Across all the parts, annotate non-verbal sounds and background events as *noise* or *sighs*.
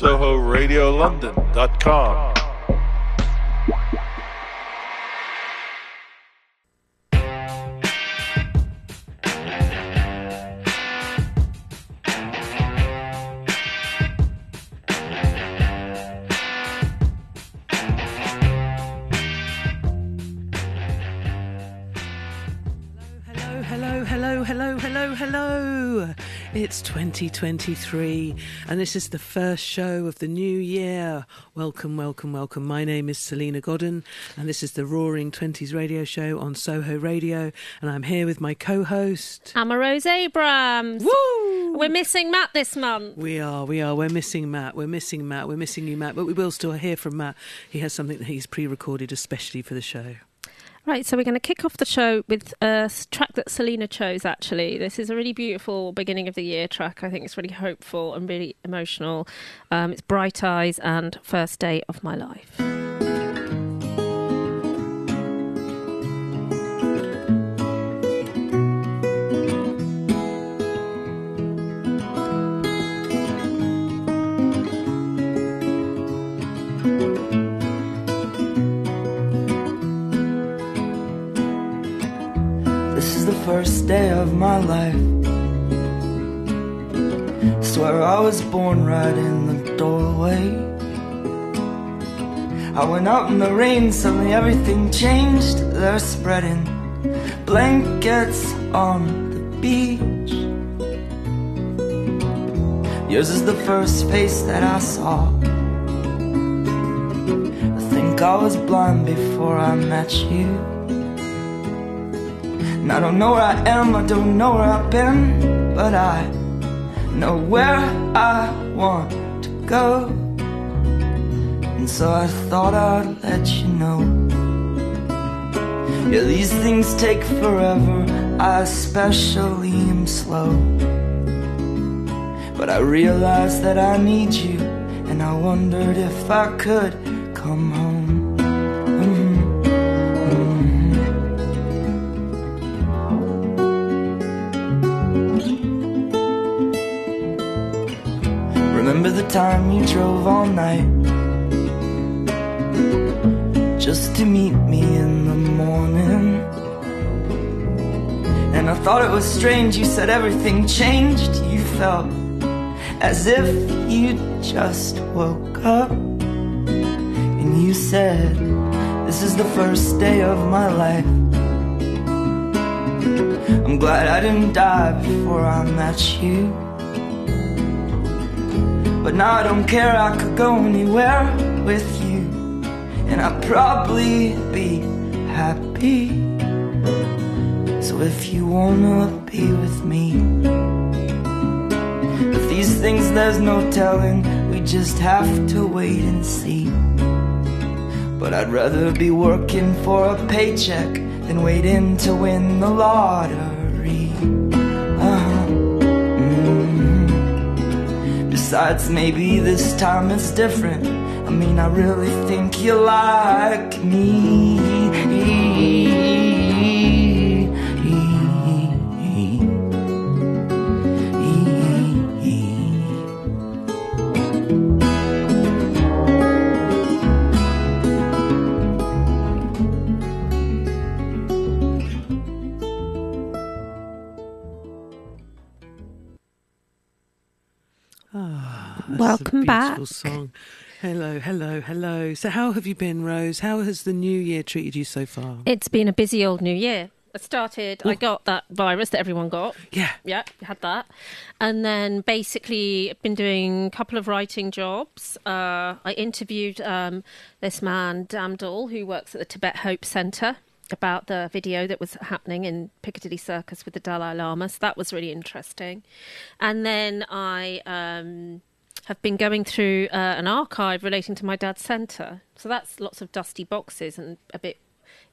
SohoRadioLondon.com. 2023, and this is the first show of the new year. Welcome, welcome, welcome. My name is Salena Godden, and this is the Roaring Twenties radio show on Soho Radio, and I'm here with my co host. I'm Rose Abrams. Woo! We're missing Matt this month. We are, we are. We're missing Matt. We're missing Matt. We're missing you, Matt. But we will still hear from Matt. He has something that he's pre recorded especially for the show. Right, so we're going to kick off the show with a track that Salena chose, actually. This is a really beautiful beginning of the year track. I think it's really hopeful and really emotional. Um, it's Bright Eyes and First Day of My Life. First day of my life. Swear I was born right in the doorway. I went out in the rain, suddenly everything changed. They're spreading blankets on the beach. Yours is the first face that I saw. I think I was blind before I met you. And I don't know where I am, I don't know where I've been, but I know where I want to go. And so I thought I'd let you know. Yeah, these things take forever, I especially am slow. But I realized that I need you, and I wondered if I could come home. Time you drove all night just to meet me in the morning? And I thought it was strange, you said everything changed. You felt as if you just woke up. And you said, This is the first day of my life. I'm glad I didn't die before I met you. But now I don't care, I could go anywhere with you. And I'd probably be happy. So if you wanna be with me, With these things there's no telling, we just have to wait and see. But I'd rather be working for a paycheck than waiting to win the lottery. Besides, maybe this time it's different. I mean, I really think you like me. Welcome beautiful back. song. Hello, hello, hello. So, how have you been, Rose? How has the new year treated you so far? It's been a busy old new year. I started, I got that virus that everyone got. yeah. Yeah, had that. And then basically I've been doing a couple of writing jobs. Uh, I interviewed um, this man, Damdal, who works at the Tibet Hope Centre about the video that was happening in Piccadilly Circus with the Dalai Lama. So that was really interesting. And then I um, have been going through uh, an archive relating to my dad's centre. So that's lots of dusty boxes and a bit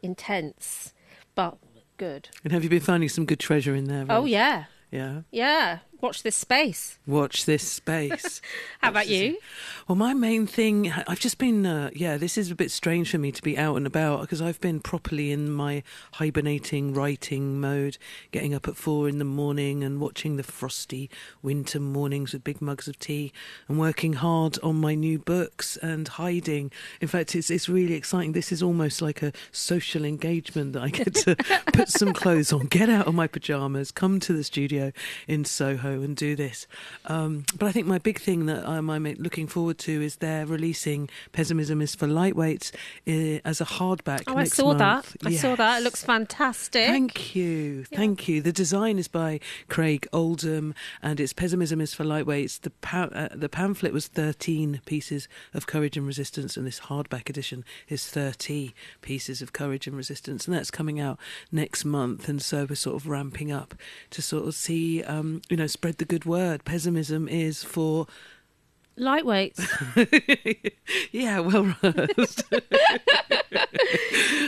intense, but good. And have you been finding some good treasure in there? Oh, yeah. Yeah. Yeah, Watch this space. Watch this space. *laughs* How about you? Well, my main thing, I've just been, uh, yeah, this is a bit strange for me to be out and about because I've been properly in my hibernating writing mode, getting up at four in the morning and watching the frosty winter mornings with big mugs of tea and working hard on my new books and hiding. In fact, it's, it's really exciting. This is almost like a social engagement that I get to *laughs* put some clothes on, get out of my pajamas, come to the studio in Soho and do this. Um, but I think my big thing that um, I'm looking forward to is they're releasing Pessimism is for Lightweights uh, as a hardback. Oh, I saw month. that. I saw that. It looks fantastic. Thank you. Yeah. Thank you. The design is by Craig Oldham and it's Pessimism is for Lightweights. The, pa- uh, the pamphlet was 13 pieces of courage and resistance, and this hardback edition is 30 pieces of courage and resistance, and that's coming out next month. And so we're sort of ramping up to sort of see, um, you know, spread the good word. Pessimism is for lightweights. *laughs* *laughs* yeah, well rehearsed. well,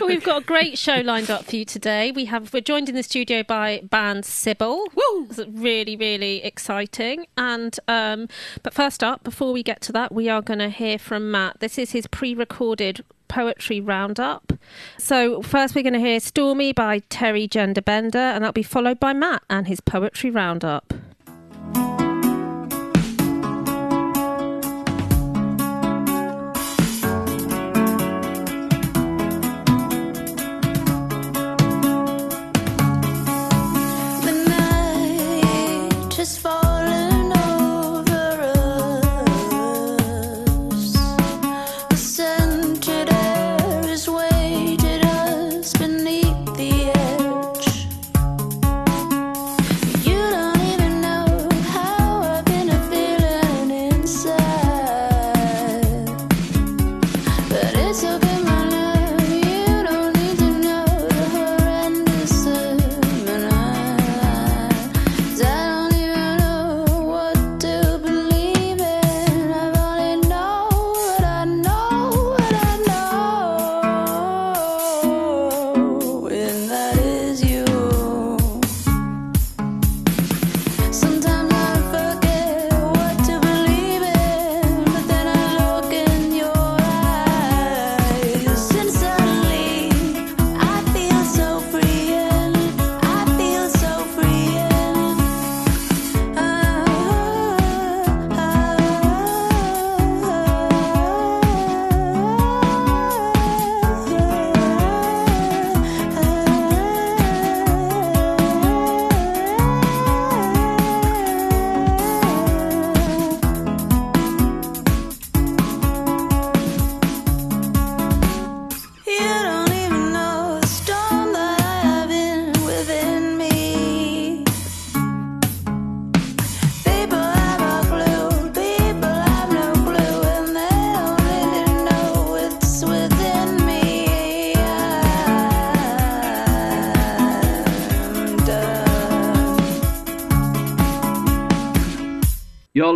*laughs* we've got a great show lined up for you today. We have we're joined in the studio by band Sybil. Woo! It's really, really exciting. And um, but first up, before we get to that, we are going to hear from Matt. This is his pre-recorded poetry roundup. So first we're going to hear Stormy by Terry Genderbender, and that'll be followed by Matt and his poetry roundup.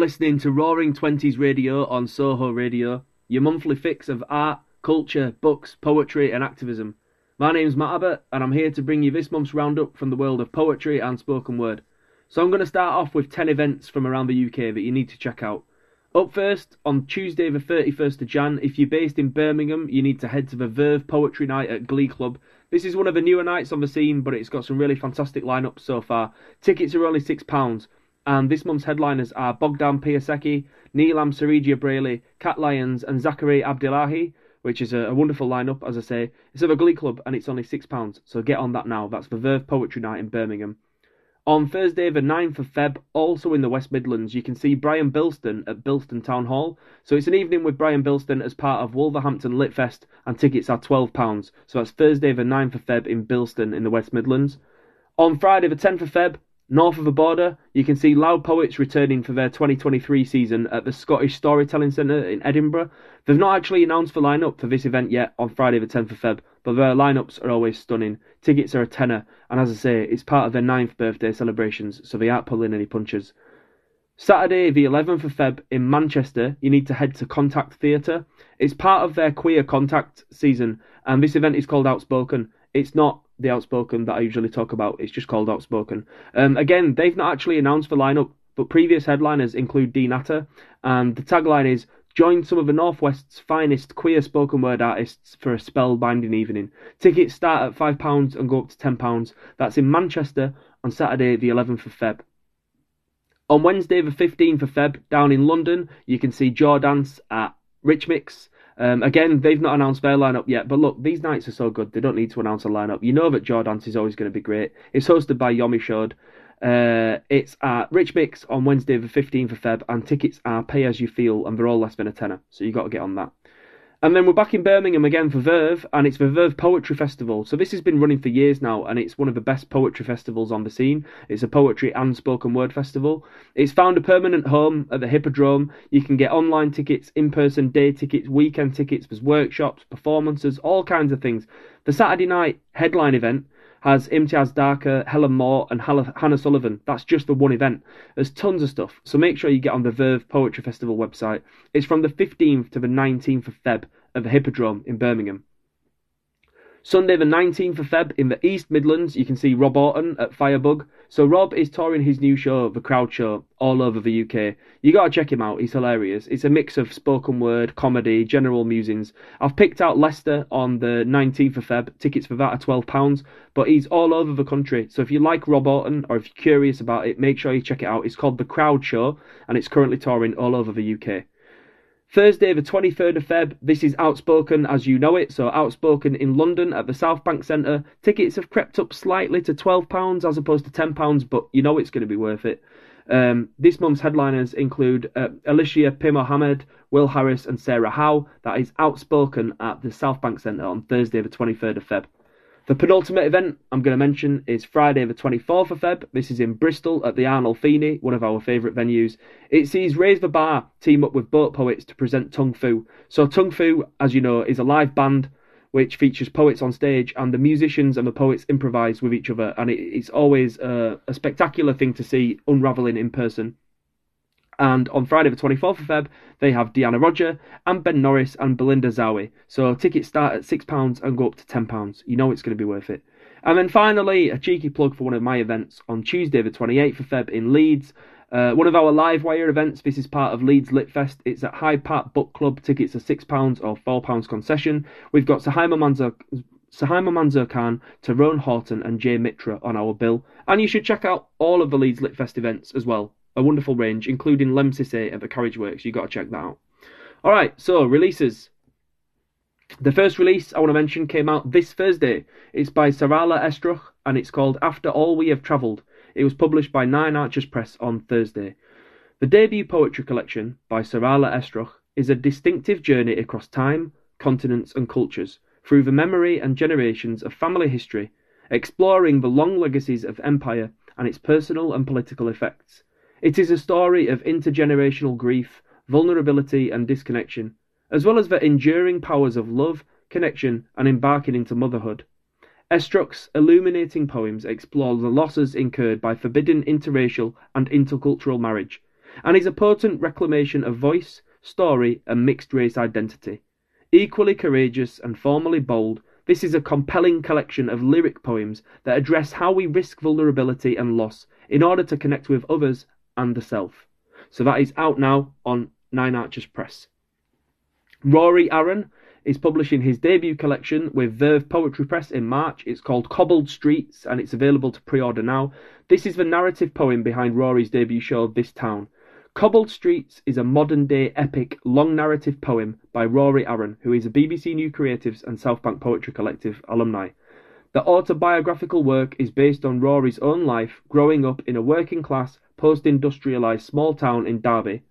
Listening to Roaring Twenties Radio on Soho Radio, your monthly fix of art, culture, books, poetry, and activism. My name's Matt Abbott, and I'm here to bring you this month's roundup from the world of poetry and spoken word. So I'm going to start off with 10 events from around the UK that you need to check out. Up first, on Tuesday the 31st of Jan, if you're based in Birmingham, you need to head to the Verve Poetry Night at Glee Club. This is one of the newer nights on the scene, but it's got some really fantastic lineups so far. Tickets are only £6 and this month's headliners are Bogdan Piasecki, Neelam Sarigia Braley, Cat Lyons, and Zachary Abdillahi, which is a, a, wonderful lineup, as I say. It's of a glee club and it's only £6, so get on that now. That's the Verve Poetry Night in Birmingham. On Thursday, the 9th of Feb, also in the West Midlands, you can see Brian Bilston at Bilston Town Hall. So it's an evening with Brian Bilston as part of Wolverhampton Litfest, and tickets are £12. So that's Thursday, the 9th of Feb in Bilston in the West Midlands. On Friday, the 10th of Feb, North of the border, you can see Loud Poets returning for their 2023 season at the Scottish Storytelling Centre in Edinburgh. They've not actually announced the lineup for this event yet on Friday the 10th of Feb, but their lineups are always stunning. Tickets are a tenner, and as I say, it's part of their ninth birthday celebrations, so they aren't pulling any punches. Saturday, the 11th of Feb, in Manchester, you need to head to Contact Theatre. It's part of their queer contact season, and this event is called Outspoken. It's not the outspoken that I usually talk about. It's just called outspoken. Um, again, they've not actually announced the lineup, but previous headliners include Dean and the tagline is Join some of the Northwest's finest queer spoken word artists for a spellbinding evening. Tickets start at £5 and go up to £10. That's in Manchester on Saturday, the 11th of Feb. On Wednesday, the 15th of Feb, down in London, you can see Jawdance at Rich Mix. Um, again, they've not announced their lineup yet, but look, these nights are so good, they don't need to announce a lineup. You know that Jawdance is always going to be great. It's hosted by Yomi Sode. Uh, it's at Rich Mix on Wednesday, the 15th of Feb, and tickets are pay as you feel, and they're all less than a tenner, so you got to get on that. And then we're back in Birmingham again for Verve, and it's the Verve Poetry Festival. So this has been running for years now, and it's one of the best poetry festivals on the scene. It's a poetry and spoken word festival. It's found a permanent home at the Hippodrome. You can get online tickets, in-person day tickets, weekend tickets, there's workshops, performances, all kinds of things. The Saturday night headline event has Imtiaz Dharker, Helen Moore, and Hannah Sullivan. That's just the one event. There's tons of stuff, so make sure you get on the Verve Poetry Festival website. It's from the 15th to the 19th of Feb at the Hippodrome in Birmingham. Sunday, the 19th of Feb, in the East Midlands, you can see Rob Auton at Firebug. So, Rob is touring his new show, The Crowd Show, all over the UK. You gotta check him out, he's hilarious. It's a mix of spoken word, comedy, general musings. I've picked out Leicester on the 19th of Feb, tickets for that are £12, but he's all over the country. So, if you like Rob Auton or if you're curious about it, make sure you check it out. It's called The Crowd Show, and it's currently touring all over the UK. Thursday, the 23rd of Feb, this is Outspoken as you know it. So, Outspoken in London at the South Bank Centre. Tickets have crept up slightly to £12 as opposed to £10, but you know it's going to be worth it. Um, this month's headliners include uh, Alicia P. Mohammed, Will Harris, and Sarah Howe. That is Outspoken at the South Bank Centre on Thursday, the 23rd of Feb. The penultimate event I'm going to mention is Friday, the 24th of Feb. This is in Bristol at the Arnolfini, one of our favourite venues. It sees Raise the Bar team up with Boat Poets to present Tongue Fu. So, Tongue Fu, as you know, is a live band which features poets on stage, and the musicians and the poets improvise with each other, and it's always a, a spectacular thing to see unravelling in person. And on Friday, the 24th of Feb, they have Deanna Roger and Ben Norris and Belinda Zhawi. So tickets start at £6 and go up to £10. You know it's going to be worth it. And then finally, a cheeky plug for one of my events on Tuesday, the 28th of Feb in Leeds. Uh, one of our live wire events. This is part of Leeds Lit Fest. It's at Hyde Park Book Club. Tickets are £6 or £4 concession. We've got Suhaiymah Manzoor. Suhaima Manzo Khan, Tyrone Horton, and Jay Mitra on our bill. And you should check out all of the Leeds Lit Fest events as well a wonderful range, including Lemn Sissay at the Carriage Works. You've got to check that out. All right, so releases. The first release I want to mention came out this Thursday. It's by Sarala Estruch and it's called After All We Have Travelled. It was published by Nine Arches Press on Thursday. The debut poetry collection by Sarala Estruch is a distinctive journey across time, continents, and cultures through the memory and generations of family history, exploring the long legacies of empire and its personal and political effects. It is a story of intergenerational grief, vulnerability, and disconnection, as well as the enduring powers of love, connection, and embarking into motherhood. Estruch's illuminating poems explore the losses incurred by forbidden interracial and intercultural marriage, and is a potent reclamation of voice, story, and mixed race identity. Equally courageous and formally bold, this is a compelling collection of lyric poems that address how we risk vulnerability and loss in order to connect with others and the self. So that is out now on Nine Arches Press. Rory Aaron is publishing his debut collection with Verve Poetry Press in March. It's called Cobbled Streets and it's available to pre order now. This is the narrative poem behind Rory's debut show, This Town. Cobbled Streets is a modern day epic long narrative poem by Rory Aaron, who is a BBC New Creatives and South Bank Poetry Collective alumni. The autobiographical work is based on Rory's own life growing up in a working class, post industrialised small town in Derby,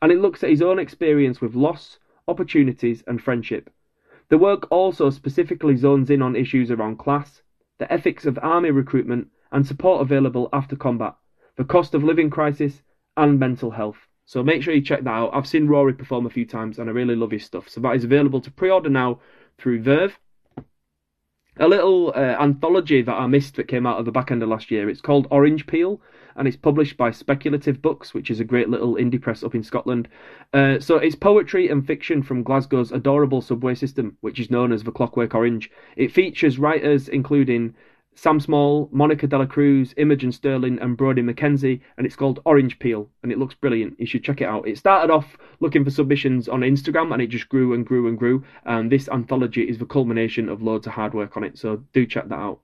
and it looks at his own experience with loss, opportunities, and friendship. The work also specifically zones in on issues around class, the ethics of army recruitment, and support available after combat, the cost of living crisis, and mental health. So make sure you check that out. I've seen Rory perform a few times and I really love his stuff. So that is available to pre order now through Verve a little uh, anthology that I missed that came out of the back end of last year. It's called Orange Peel, and it's published by Speculative Books, which is a great little indie press up in Scotland. Uh, so it's poetry and fiction from Glasgow's adorable subway system, which is known as the Clockwork Orange. It features writers including Sam Small, Monica Dela Cruz, Imogen Sterling, and Brodie McKenzie, and it's called Orange Peel, and it looks brilliant. You should check it out. It started off looking for submissions on Instagram, and it just grew and grew and grew. And this anthology is the culmination of loads of hard work on it, so do check that out.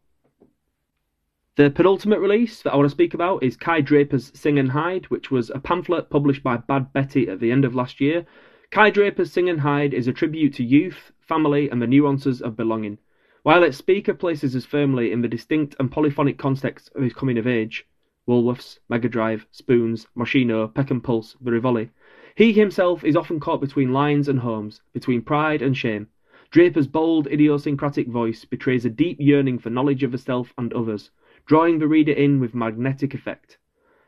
The penultimate release that I want to speak about is Kai Draper's Sing and Hide, which was a pamphlet published by Bad Betty at the end of last year. Kai Draper's Sing and Hide is a tribute to youth, family, and the nuances of belonging. While its speaker places us firmly in the distinct and polyphonic context of his coming of age Woolworths, Mega Drive, Spoons, Moschino, Peckinpahs, the Rivoli he himself is often caught between lines and homes, between pride and shame. Draper's bold, idiosyncratic voice betrays a deep yearning for knowledge of herself and others, drawing the reader in with magnetic effect.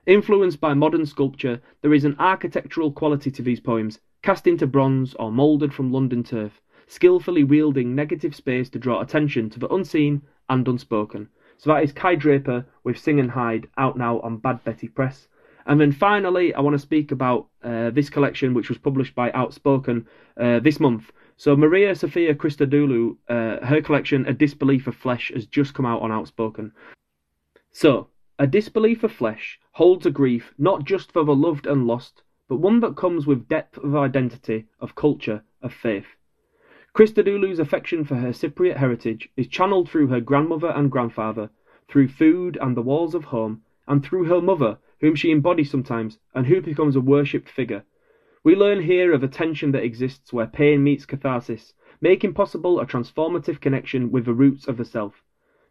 Influenced by modern sculpture, there is an architectural quality to these poems, cast into bronze or moulded from London turf, skillfully wielding negative space to draw attention to the unseen and unspoken. So that is Kai Draper with Sing and Hide out now on Bad Betty Press. And then finally, I want to speak about uh, this collection, which was published by Outspoken uh, this month. So Maria Sophia Christodoulou, uh, her collection, A Disbelief of Flesh, has just come out on Outspoken. So, A Disbelief of Flesh holds a grief not just for the loved and lost, but one that comes with depth of identity, of culture, of faith. Christodoulou's affection for her Cypriot heritage is channeled through her grandmother and grandfather, through food and the walls of home, and through her mother, whom she embodies sometimes, and who becomes a worshipped figure. We learn here of a tension that exists where pain meets catharsis, making possible a transformative connection with the roots of the self.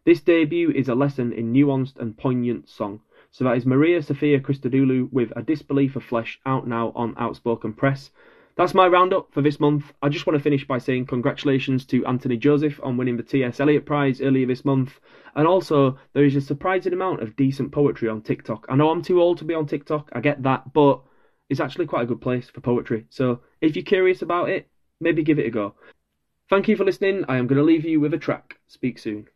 This debut is a lesson in nuanced and poignant song. So that is Maria Sophia Christodoulou with A Disbelief of Flesh out now on Outspoken Press. That's my roundup for this month. I just want to finish by saying congratulations to Anthony Joseph on winning the T.S. Eliot Prize earlier this month. And also, there is a surprising amount of decent poetry on TikTok. I know I'm too old to be on TikTok, I get that, but it's actually quite a good place for poetry. So if you're curious about it, maybe give it a go. Thank you for listening. I am going to leave you with a track. Speak soon.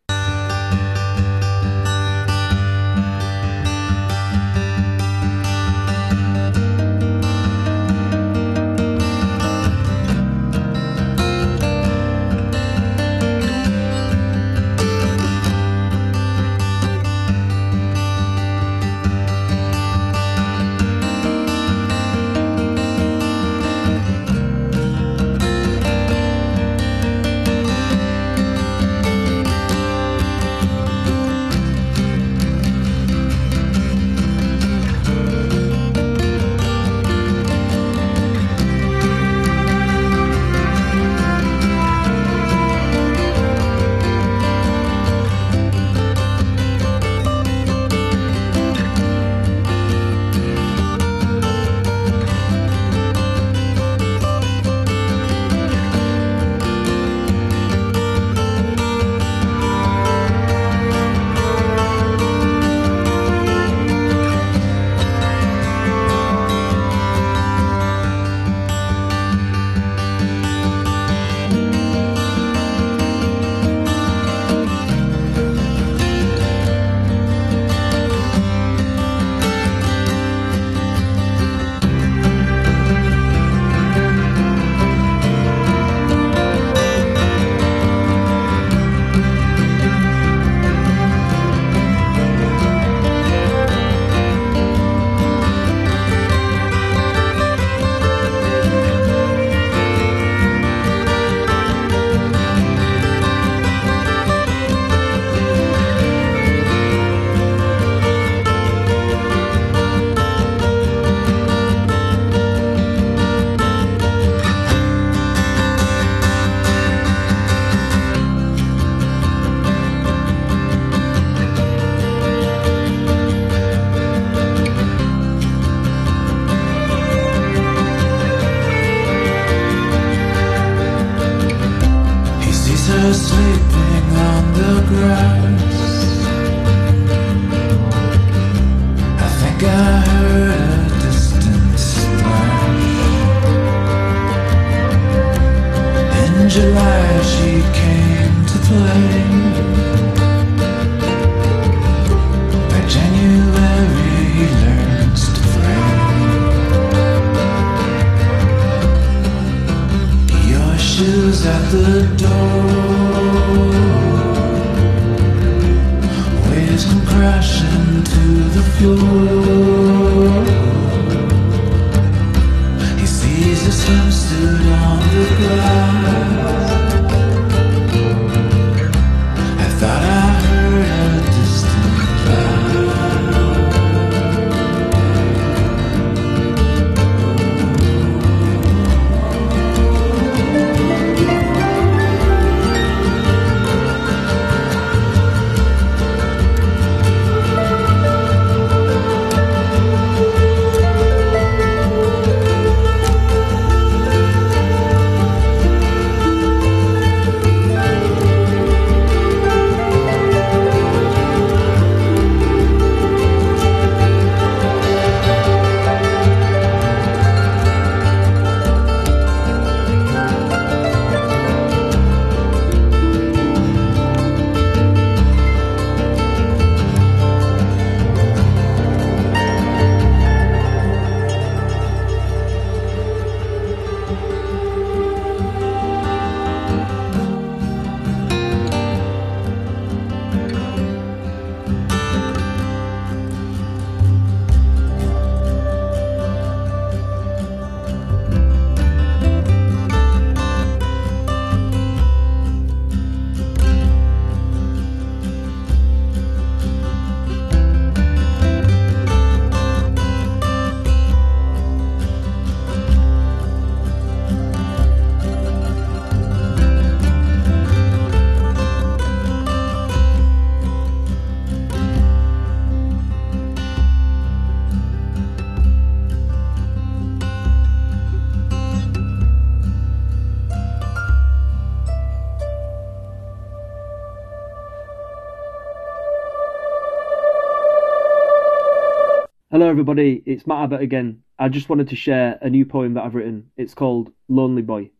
Everybody. It's Matt Abbott again. I just wanted to share a new poem that I've written. It's called Lonely Boy.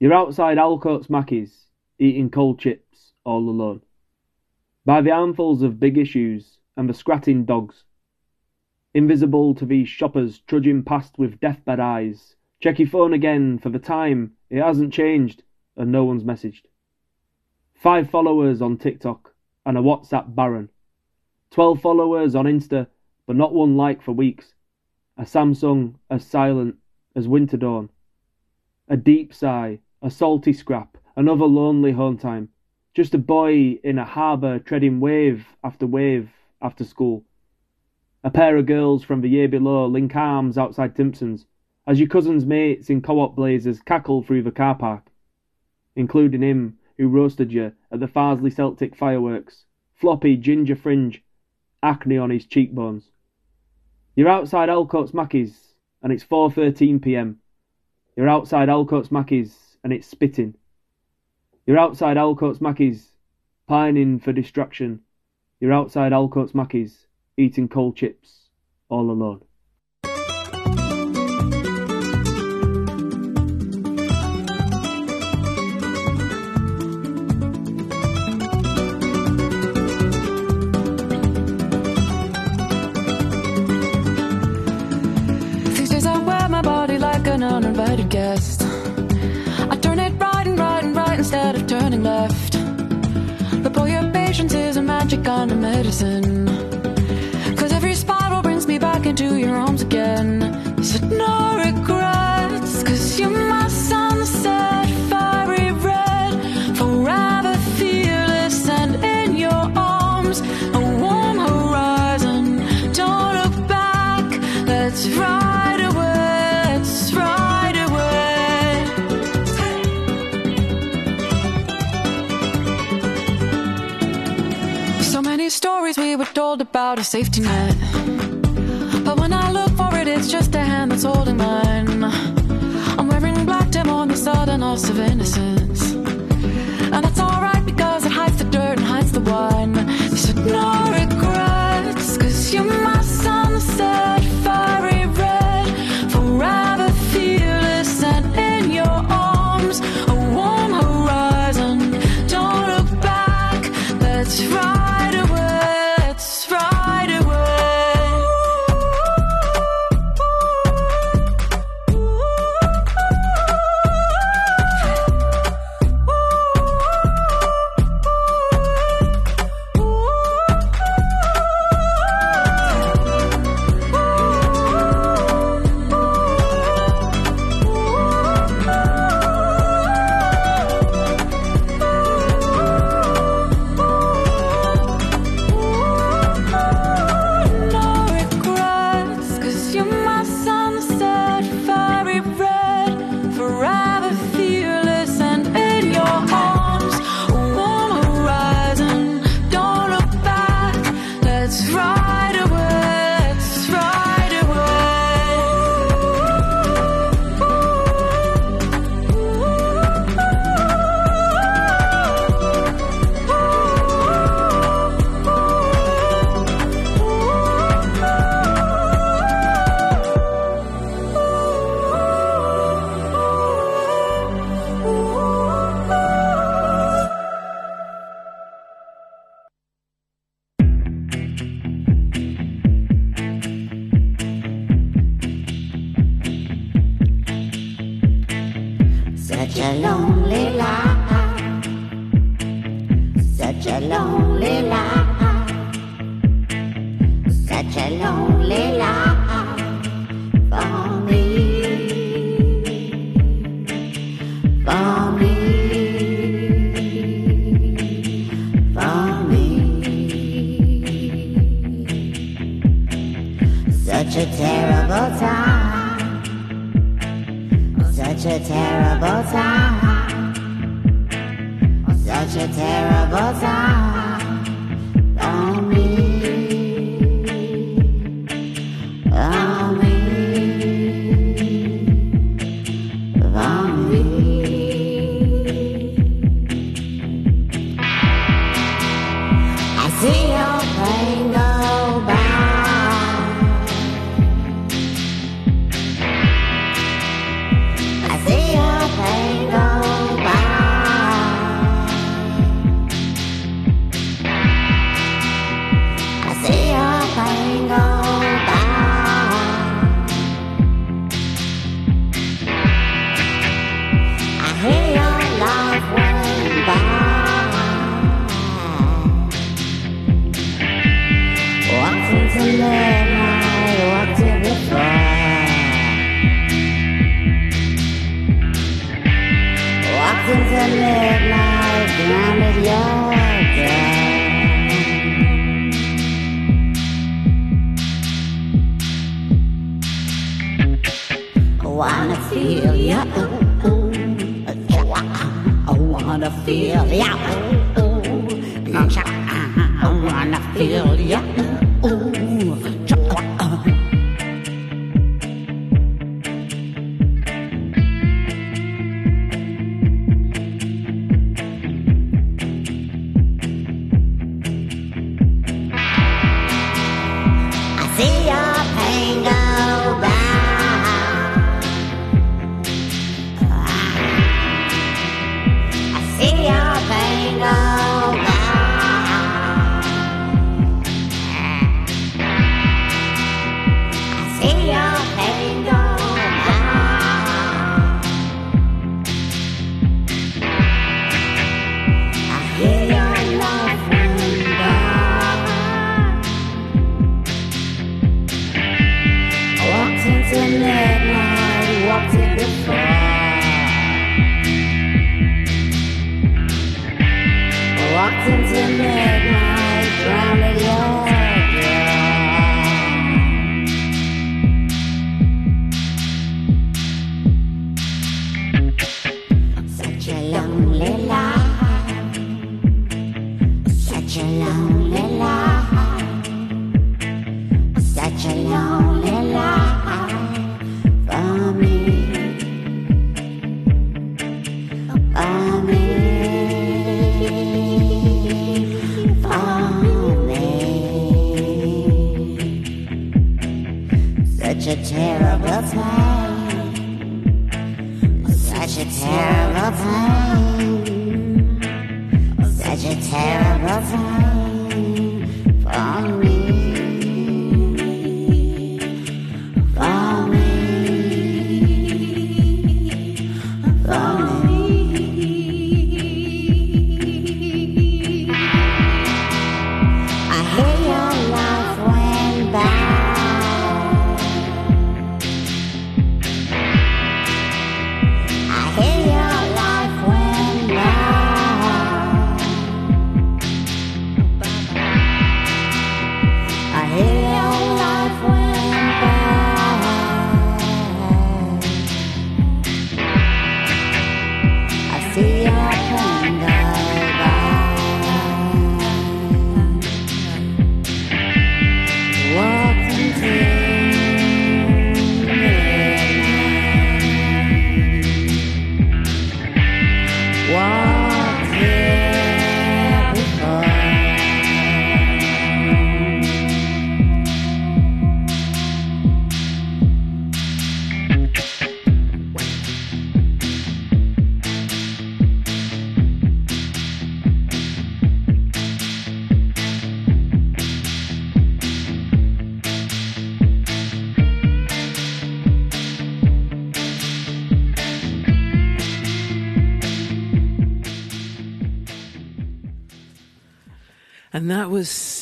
You're outside Alcott's Mackey's, eating cold chips all alone. By the armfuls of big issues and the scratting dogs. Invisible to these shoppers trudging past with deathbed eyes. Check your phone again for the time. It hasn't changed, and no one's messaged. Five followers on TikTok and a WhatsApp baron. Twelve followers on Insta but not one like for weeks. A Samsung as silent as winter dawn. A deep sigh, a salty scrap, another lonely home time. Just a boy in a harbour treading wave after wave after school. A pair of girls from the year below link arms outside Timpson's as your cousin's mates in co-op blazers cackle through the car park, including him who roasted you at the Farsley Celtic fireworks, floppy ginger fringe, acne on his cheekbones. You're outside Alcott's Mackey's, and it's 4:13 p.m. You're outside Alcott's Mackey's, and it's spitting. You're outside Alcott's Mackey's, pining for distraction. You're outside Alcott's Mackey's, eating cold chips, all alone.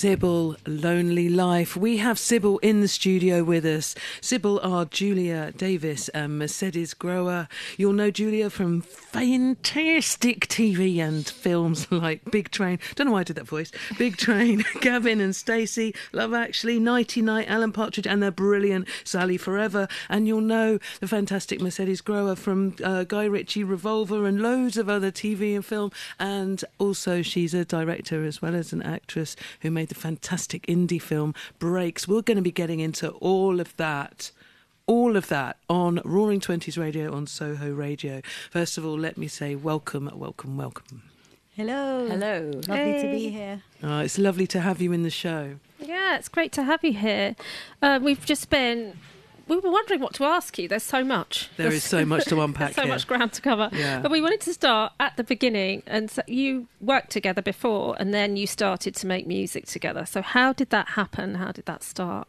Sybil, Lonely Life. We have Sybil in the studio with us. Sybil are Julia Davis, a Mercedes Grower. You'll know Julia from fantastic TV and films *laughs* like Big Train. Don't know why I did that voice. Big *laughs* Train, *laughs* Gavin and Stacey, Love Actually, Nighty Night, Alan Partridge, and their brilliant Sally4Ever. And you'll know the fantastic Mercedes Grower from uh, Guy Ritchie, Revolver, and loads of other TV and film. And also, she's a director as well as an actress who made the fantastic indie film Brakes. We're going to be getting into all of that. All of that on Roaring Twenties Radio on Soho Radio. First of all, let me say welcome, welcome, welcome. Hello. Hello. Lovely to be here. Uh, it's lovely to have you in the show. Yeah, it's great to have you here. Uh, we've just been. We were wondering what to ask you. There's so much. There is so much to unpack *laughs* so here. much ground to cover. Yeah. But we wanted to start at the beginning. And so you worked together before, and then you started to make music together. So how did that happen? How did that start?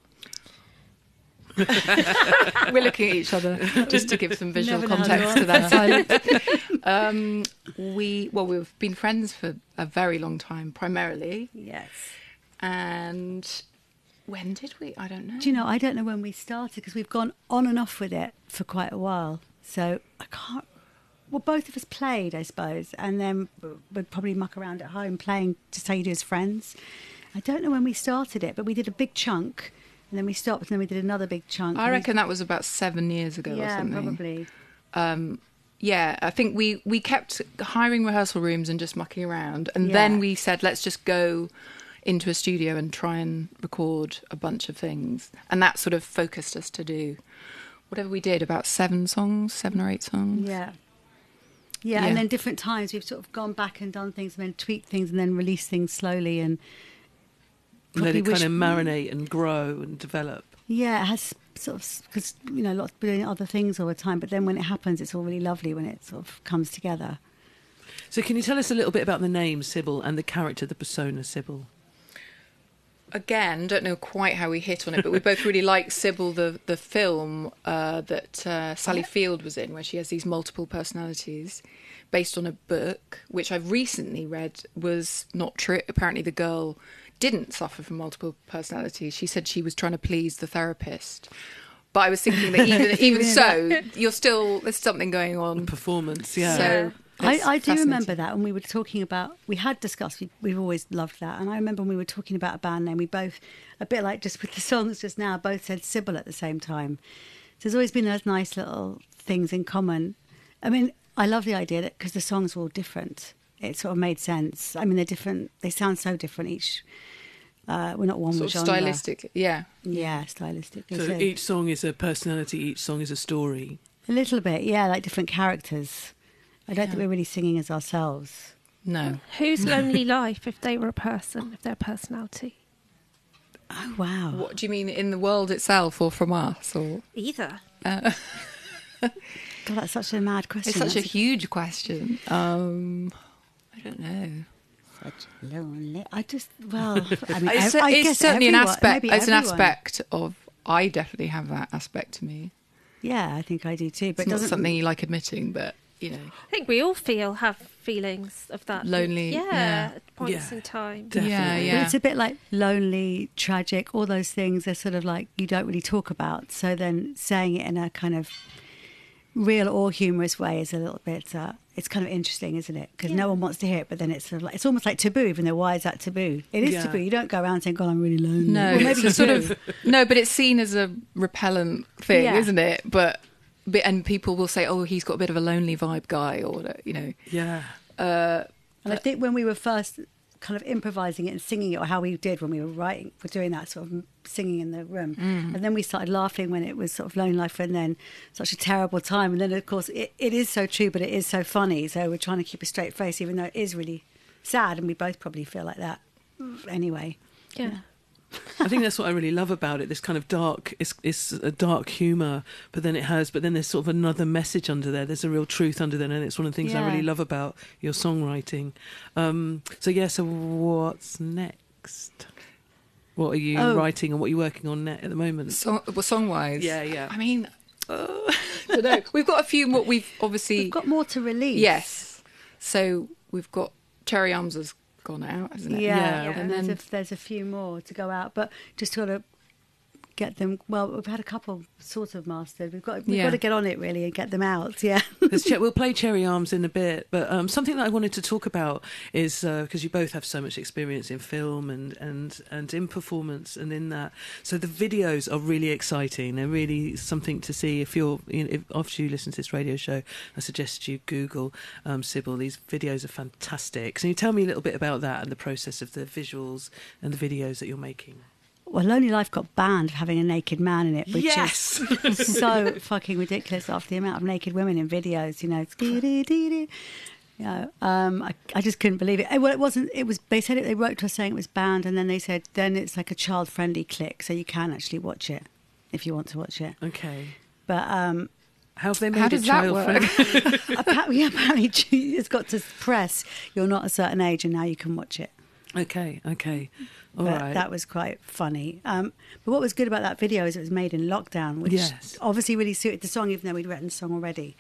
*laughs* We're looking at each other just to give some visual Never know how to context to that silence. *laughs* um, we well, we've been friends for a very long time, primarily. Yes. And when did we? I don't know. Do you know, I don't know when we started because we've gone on and off with it for quite a while. So I can't. Well, both of us played, I suppose, and then we'd probably muck around at home playing just how you do as friends. I don't know when we started it, but we did a big chunk and then we stopped, and then we did another big chunk. I and we- reckon that was about seven years ago or yeah, something. probably. Um, yeah, I think we we kept hiring rehearsal rooms and just mucking around, and Yeah. then we said let's just go into a studio and try and record a bunch of things, and that sort of focused us to do whatever we did about seven songs, seven or eight songs. Yeah. Yeah, Yeah. and then different times we've sort of gone back and done things and then tweaked things and then released things slowly and Let it kind of marinate and grow and develop. Yeah, it has sort of because you know lots of doing other things all the time, but then when it happens, it's all really lovely when it sort of comes together. So, can you tell us a little bit about the name Sybil and the character, the persona Sybil? Again, don't know quite how we hit on it, but we both really like Sybil, the the film uh, that uh, Sally Field was in, where she has these multiple personalities, based on a book which I've recently read was not true. Apparently, the girl didn't suffer from multiple personalities. She said she was trying to please the therapist. But I was thinking that even *laughs* even so, you're still there's something going on. Performance, yeah. So I, I do remember that when we were talking about we had discussed we, we've always loved that. And I remember when we were talking about a band name we both a bit like just with the *laughs* songs just now both said Sybil at the same time. So there's always been those nice little things in common. I mean I love the idea that because the songs were all different. It sort of made sense. I mean they're different. They sound so different each uh, we're not one Sort of genre. stylistic, yeah. yeah stylistically So so each song is a personality, each song is a story. a little bit yeah like different characters I don't think we're really singing as ourselves No. Whose lonely *laughs* life if they were a person, if they're personality? oh wow What do you mean in the world itself, or from us, or? Either. *laughs* God, that's such a mad question. It's such a That's huge question. Um, I don't know. such lonely. I just well, *laughs* I mean, It's, I, I it's guess certainly an aspect. maybe It's an aspect of. I definitely have that aspect to me. Yeah, I think I do too. But It's doesn't something you like admitting, but you know, I think we all feel have feelings of that. Lonely, Yeah, yeah. at points Yeah. in time. Definitely. yeah, But yeah. it's a bit like lonely, tragic. All those things are sort of like you don't really talk about. So then saying it in a kind of real or humorous way is a little bit. Uh, it's kind of interesting, isn't it? Because no one wants to hear it, but then it's sort of like it's almost like taboo. Even though why is that taboo? It is Yeah. taboo. You don't go around saying, "God, I'm really lonely." no, Well, maybe it's you sort do. of no, but it's seen as a repellent thing, Yeah. isn't it? But, but and people will say, "Oh, he's got a bit of a lonely vibe guy," or you know, Yeah. uh, And I think when we were first kind of improvising it and singing it, or how we did when we were writing, we're doing that sort of singing in the room, Mm. and then we started laughing when it was sort of lonely Life, and then such a terrible time, and then of course it, it is so true, but it is so funny. So we're trying to keep a straight face, even though it is really sad, and we both probably feel like that anyway. Yeah. *laughs* I think that's what I really love about it. This kind of dark, it's, it's a dark humour, but then it has, but then there's sort of another message under there. There's a real truth under there, and it's one of the things I really love about your songwriting. Um, so yeah, so what's next? What are you Oh. writing, and what are you working on at the moment? song, well, song wise, Yeah, yeah. I mean, uh, *laughs* I don't know. We've got a few more. We've obviously We've got more to release. Yes. So we've got Cherry Arms has gone out, hasn't it? Yeah, Yeah. and And there's, then- a, there's a few more to go out, but just sort to get them. Well, we've had a couple sort of mastered. We've got we've Yeah. got to get on it really and get them out. *laughs* Yeah. We'll play Cherry Arms in a bit, but um, something that I wanted to talk about is because you both have so much experience in film and, and, and in performance and in that. So the videos are really exciting. They're really something to see. If you're, you know, if, after you listen to this radio show, I suggest you Google um, Sybil. These videos are fantastic. Can you tell me a little bit about that and the process of the visuals and the videos that you're making? Well, Lonely Life got banned for having a naked man in it, which Yes! is *laughs* so *laughs* fucking ridiculous after the amount of naked women in videos. You know, it's dee-dee-dee-dee. You know, um, I, I just couldn't believe it. Eh, Well, it wasn't. It was. They said it. They wrote to us saying it was banned, and then they said then it's like a child-friendly click, so you can actually watch it if you want to watch it. Okay. But um, How have they made How it does that child work? friendly? *laughs* apparently, apparently, it's got to press. You're not a certain age, and now you can watch it. okay, okay. All but right. that was quite funny. Um, but what was good about that video is it was made in lockdown, which Yes. obviously really suited the song, even though we'd written the song already.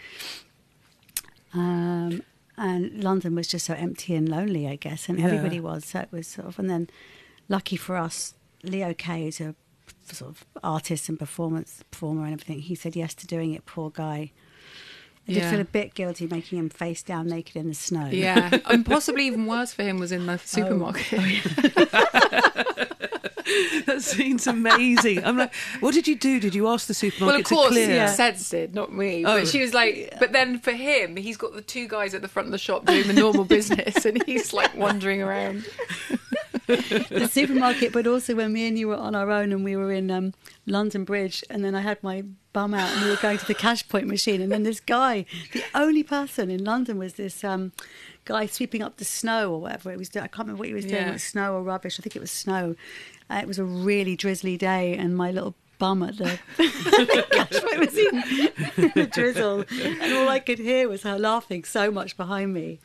Um, and London was just so empty and lonely, I guess, and Yeah. everybody was. So it was sort of, and then lucky for us, Leo Kay, who's a sort of artist and performance performer and everything, he said yes to doing it. Poor guy. I did Yeah. feel a bit guilty making him face down naked in the snow. Yeah, *laughs* and possibly even worse for him was in Oh. the supermarket. Oh, *laughs* that scene's amazing. I'm like, what did you do? Did you ask the supermarket? Well, of course, to clear? yeah. Seds did, not me. Oh. But she was like, but then for him, he's got the two guys at the front of the shop doing the normal *laughs* business, and he's like wandering around. The supermarket, but also when me and you were on our own and we were in um, London Bridge, and then I had my bum out and we were going to the cash point machine, and then this guy, the only person in London was this um, guy sweeping up the snow or whatever it was. I can't remember what he was doing. Yeah. It was snow or rubbish. I think it was snow. Uh, it was a really drizzly day, and my little bum at the *laughs* cash point machine *laughs* the drizzle, and all I could hear was her laughing so much behind me.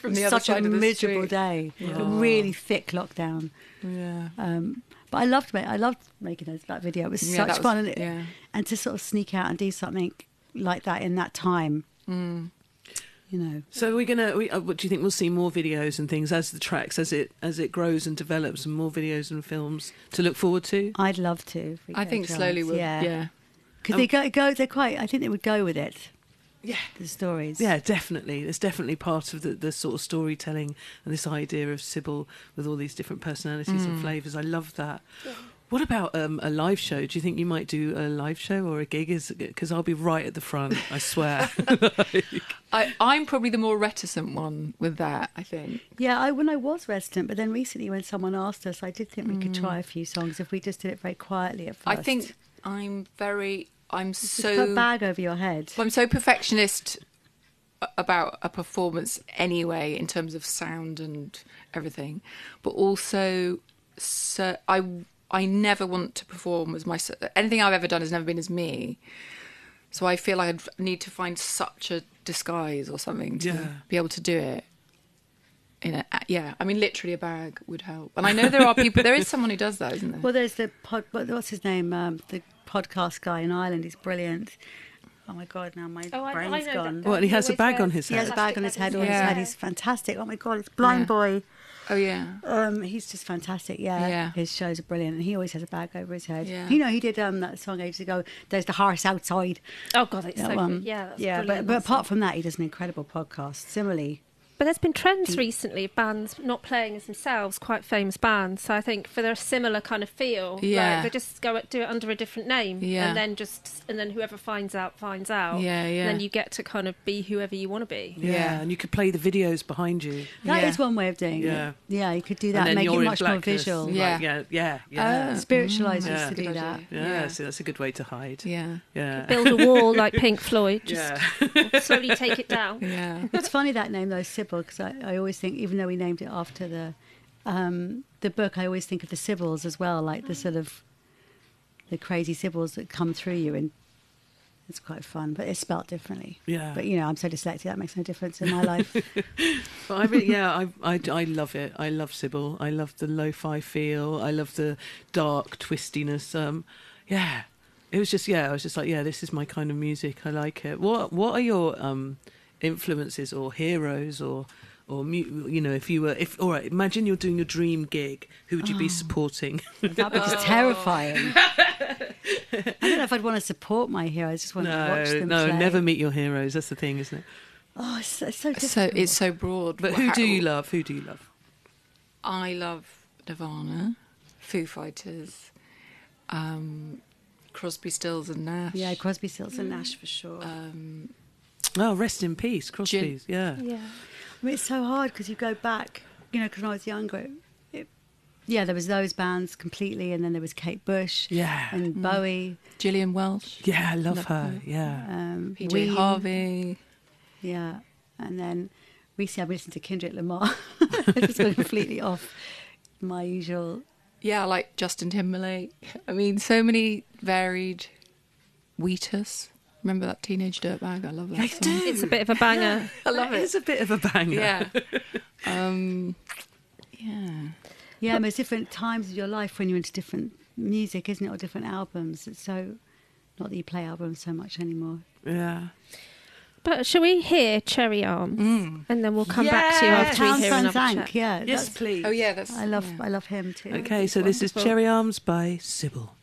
From the other Such a side of the miserable street. day, a really thick lockdown. Yeah. Um, but I loved ma- I loved making those, that video. It was Yeah, such was- fun, and, it, yeah. and to sort of sneak out and do something like that in that time. Mm. You know, So we're gonna. We, uh, what do you think? We'll see more videos and things as the tracks as it as it grows and develops, and more videos and films to look forward to. I'd love to. I think slowly we'll. yeah, Yeah. because Um, they go, go. They're quite. I think they would go with it. Yeah. The stories. Yeah, definitely. It's definitely part of the, the sort of storytelling and this idea of Sybil with all these different personalities Mm. and flavours. I love that. What about um, a live show? Do you think you might do a live show or a gig? Is Because I'll be right at the front, I swear. *laughs* *laughs* I, I'm probably the more reticent one with that. I think. Yeah, I when I was resident, but then recently when someone asked us, I did think we could try a few songs if we just did it very quietly at first. Mm. I think I'm very. I'm just so. put a bag over your head. I'm so perfectionist about a performance anyway, in terms of sound and everything, but also, so I I never want to perform as my anything I've ever done has never been as me. So I feel like I need to find such a disguise or something to Yeah. be able to do it. In a yeah, I mean, literally a bag would help. And I know there are *laughs* people. There is someone who does that, isn't there? Well, there's the pod. What's his name? Um, the podcast guy in Ireland. He's brilliant. Oh my god! Now my Oh, I- I gone. that Well, he has a bag on his head. He has a head. bag on his head. On his head. He's fantastic. Oh my god! It's Blind Yeah. Boy. oh yeah. Um, he's just fantastic. Yeah. Yeah. His shows are brilliant, and he always has a bag over his head. Yeah. You know, he did um that song ages ago. There's the horse outside. Oh god, it's That so one. good. Yeah, that's yeah. But but apart from that, he does an incredible podcast. Similarly, But there's been trends recently of bands not playing as themselves, quite famous bands. So I think for their similar kind of feel, Yeah. like they just go do it under a different name, Yeah. and then just and then whoever finds out finds out. Yeah, yeah. And then you get to kind of be whoever you want to be. Yeah. Yeah. and you could play the videos behind you. that is Yeah. one way of doing Yeah. it. Yeah, you could do that. then Make it much more blackness. visual. Like, Yeah. yeah, yeah, yeah. Spiritualize Yeah. to do Good that. idea. yeah, Yeah. so that's a good way to hide. Yeah. Yeah. Build a wall like Pink Floyd, *laughs* just yeah. slowly take it down. *laughs* Yeah. It's funny that name though, Sybil, because I, I always think, even though we named it after the um, the book, I always think of the Sibyls as well, like the sort of the crazy Sibyls that come through you, and it's quite fun, but it's spelt differently. Yeah. But you know, I'm so dyslexic that makes no difference in my *laughs* life. But I really, yeah, I, I, I love it. I love Sybil. I love the lo-fi feel. I love the dark twistiness. Um, yeah, it was just yeah. I was just like, yeah, this is my kind of music. I like it. What What are your um, influences or heroes or or you know, if you were if all right, imagine you're doing your dream gig. Who would you be supporting? *laughs* That'd be just terrifying. I don't know if I'd want to support my heroes. I just want to watch no, them no, play. never meet your heroes. That's the thing, isn't it? Oh, it's, it's so So it's so broad. But How- who do you love? Who do you love? I love Nirvana, Foo Fighters, um, Crosby, Stills and Nash. yeah, Crosby, Stills, and Nash for sure. Um, Oh, rest in peace, Crosby's. Yeah. Yeah. I mean, it's so hard because you go back, you know, because when I was younger, it, it, yeah, there was those bands completely, and then there was Kate Bush Yeah. and Bowie, Gillian Welch, Yeah, I love Love her. her. Yeah. um, PJ Ween, Harvey. yeah, and then recently I've listened to Kendrick Lamar. *laughs* I just gone completely *laughs* off my usual. Yeah, like Justin Timberlake. I mean, so many varied. Wheatus. Remember that teenage dirtbag? I love that I song. do. It's a bit of a banger. *laughs* I love it. It's a bit of a banger. Yeah. *laughs* um, yeah. Yeah, and there's different times of your life when you're into different music, isn't it, or different albums. It's so not that you play albums so much anymore. Yeah. But shall we hear Cherry Arms, Mm. and then we'll come back to you Yes. after we Townes hear Van another Zandt, chat. yeah. Yes, please. Oh yeah, that's. I love yeah. I love him too. Okay, so this is Cherry Arms by Sybil.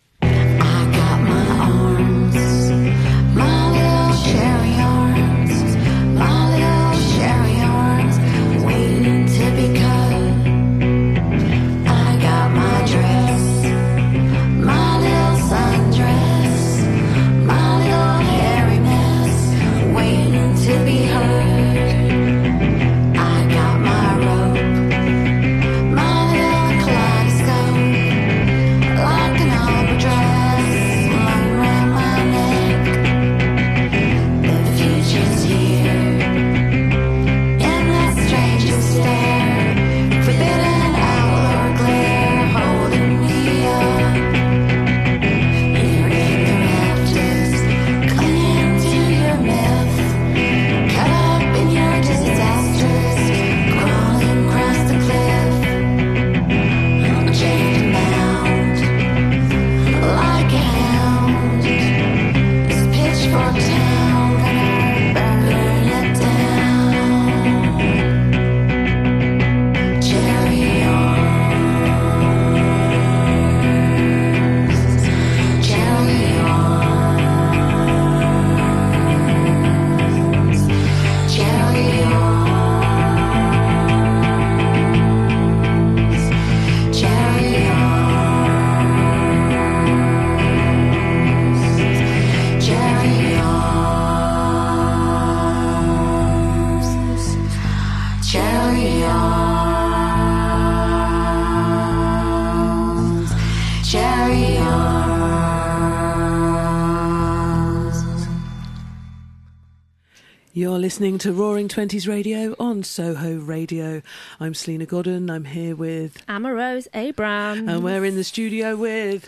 20s radio on Soho Radio. I'm Salena Godden. I'm here with Amarose Abram. And we're in the studio with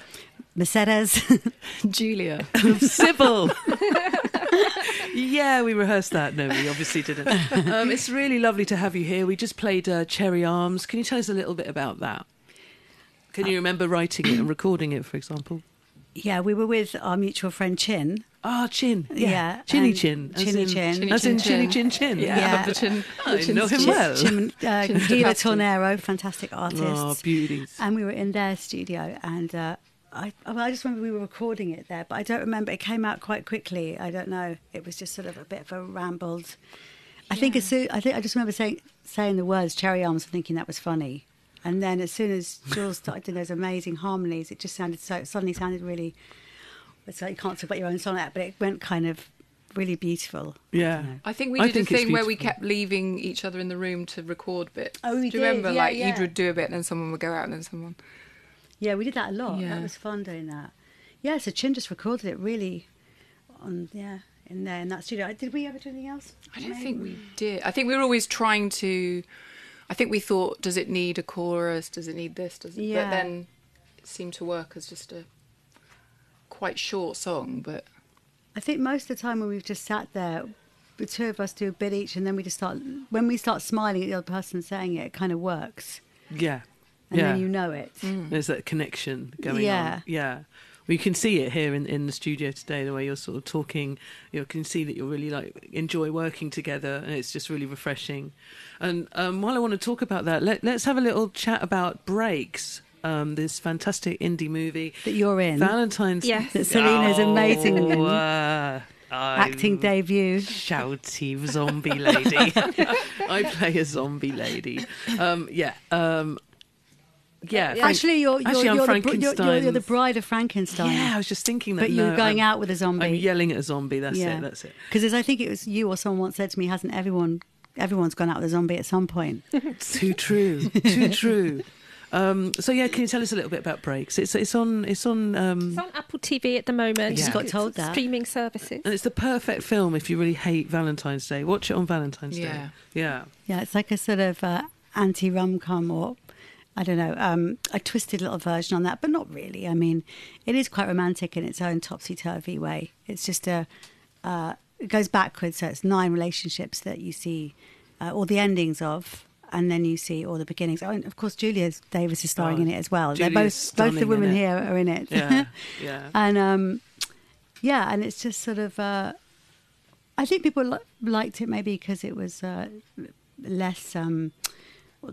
Mercedes *laughs* Julia *laughs* Sybil. *laughs* yeah, we rehearsed that. No, we obviously didn't. Um, it's really lovely to have you here. We just played uh, Cherry Arms. Can you tell us a little bit about that? Can you uh, remember writing it and recording it, for example? Yeah, we were with our mutual friend Chin, Ah, Chin. Yeah. Yeah, Chinny and Chin. as Chinny in- Chin. As in Chinny Chinny Chin Chin Chin. Yeah. the chin, I the know him chin's- well. Jim, *laughs* uh, Gila. Tornero, fantastic artists. Oh, beauties. and we were in their studio and uh, I, well, I just remember we were recording it there but i don't remember it came out quite quickly i don't know it was just sort of a bit of a rambled i think as soon i think i just remember saying saying the words cherry arms and thinking that was funny and then as soon as jules started doing those amazing harmonies it just sounded so suddenly sounded really it's like you can't talk about your own sonnet but it went kind of really beautiful Yeah. I think we did think a thing where we kept leaving each other in the room to record bits. Oh, we Do you did, remember? yeah, like yeah. you would do a bit, and then someone would go out, and then someone. Yeah, we did that a lot. Yeah. That was fun doing that. Yeah, so Chin just recorded it really on yeah in there in that studio. Uh, did we ever do anything else? I don't Maybe. think we did. I think we were always trying to. I think we thought, does it need a chorus? Does it need this? Does it? Yeah. But then it seemed to work as just a quite short song. But I think most of the time when we've just sat there, the two of us do a bit each, and then we just start when we start smiling at the other person saying it, it kind of works, Yeah. and yeah. then you know it. There's that connection going Yeah. on. Yeah. Well, you can see it here in, in the studio today, the way you're sort of talking. You can see that you really like enjoy working together, and it's just really refreshing. And um, while I want to talk about that, let, let's have a little chat about Brakes, um, this fantastic indie movie. That you're in Valentine's. Yes. that Salena's amazing. Oh, uh, acting debut. shouty zombie lady. *laughs* I play a zombie lady. Um, yeah. Um, yeah. Frank- Actually, you're you're, Actually, I'm you're, the, you're, you're, you're the bride of Frankenstein. Yeah, I was just thinking that. But you were no, going I'm- out with a zombie. I'm yelling at a zombie. That's it. That's it. Because as I think it was you or someone once said to me, hasn't everyone everyone's gone out with a zombie at some point? *laughs* Too true. Too true. Um, so yeah, can you tell us a little bit about Brakes? It's it's on it's on um, It's on Apple TV at the moment. Just got It's told that. Streaming services. and it's the perfect film if you really hate Valentine's Day. Watch it on Valentine's Day. Yeah. Yeah. Yeah, it's like a sort of uh, anti rom com or I don't know, um, a twisted little version on that, but not really. I mean, it is quite romantic in its own topsy turvy way. It's just a, uh, it goes backwards, so it's nine relationships that you see uh, all the endings of. And then you see all the beginnings. Oh, and of course, Julia Davis is starring Oh, in it as well. They're both both the women here are in it. Yeah. *laughs* Yeah. and um, yeah, and it's just sort of. Uh, I think people li- liked it maybe because it was uh, less um,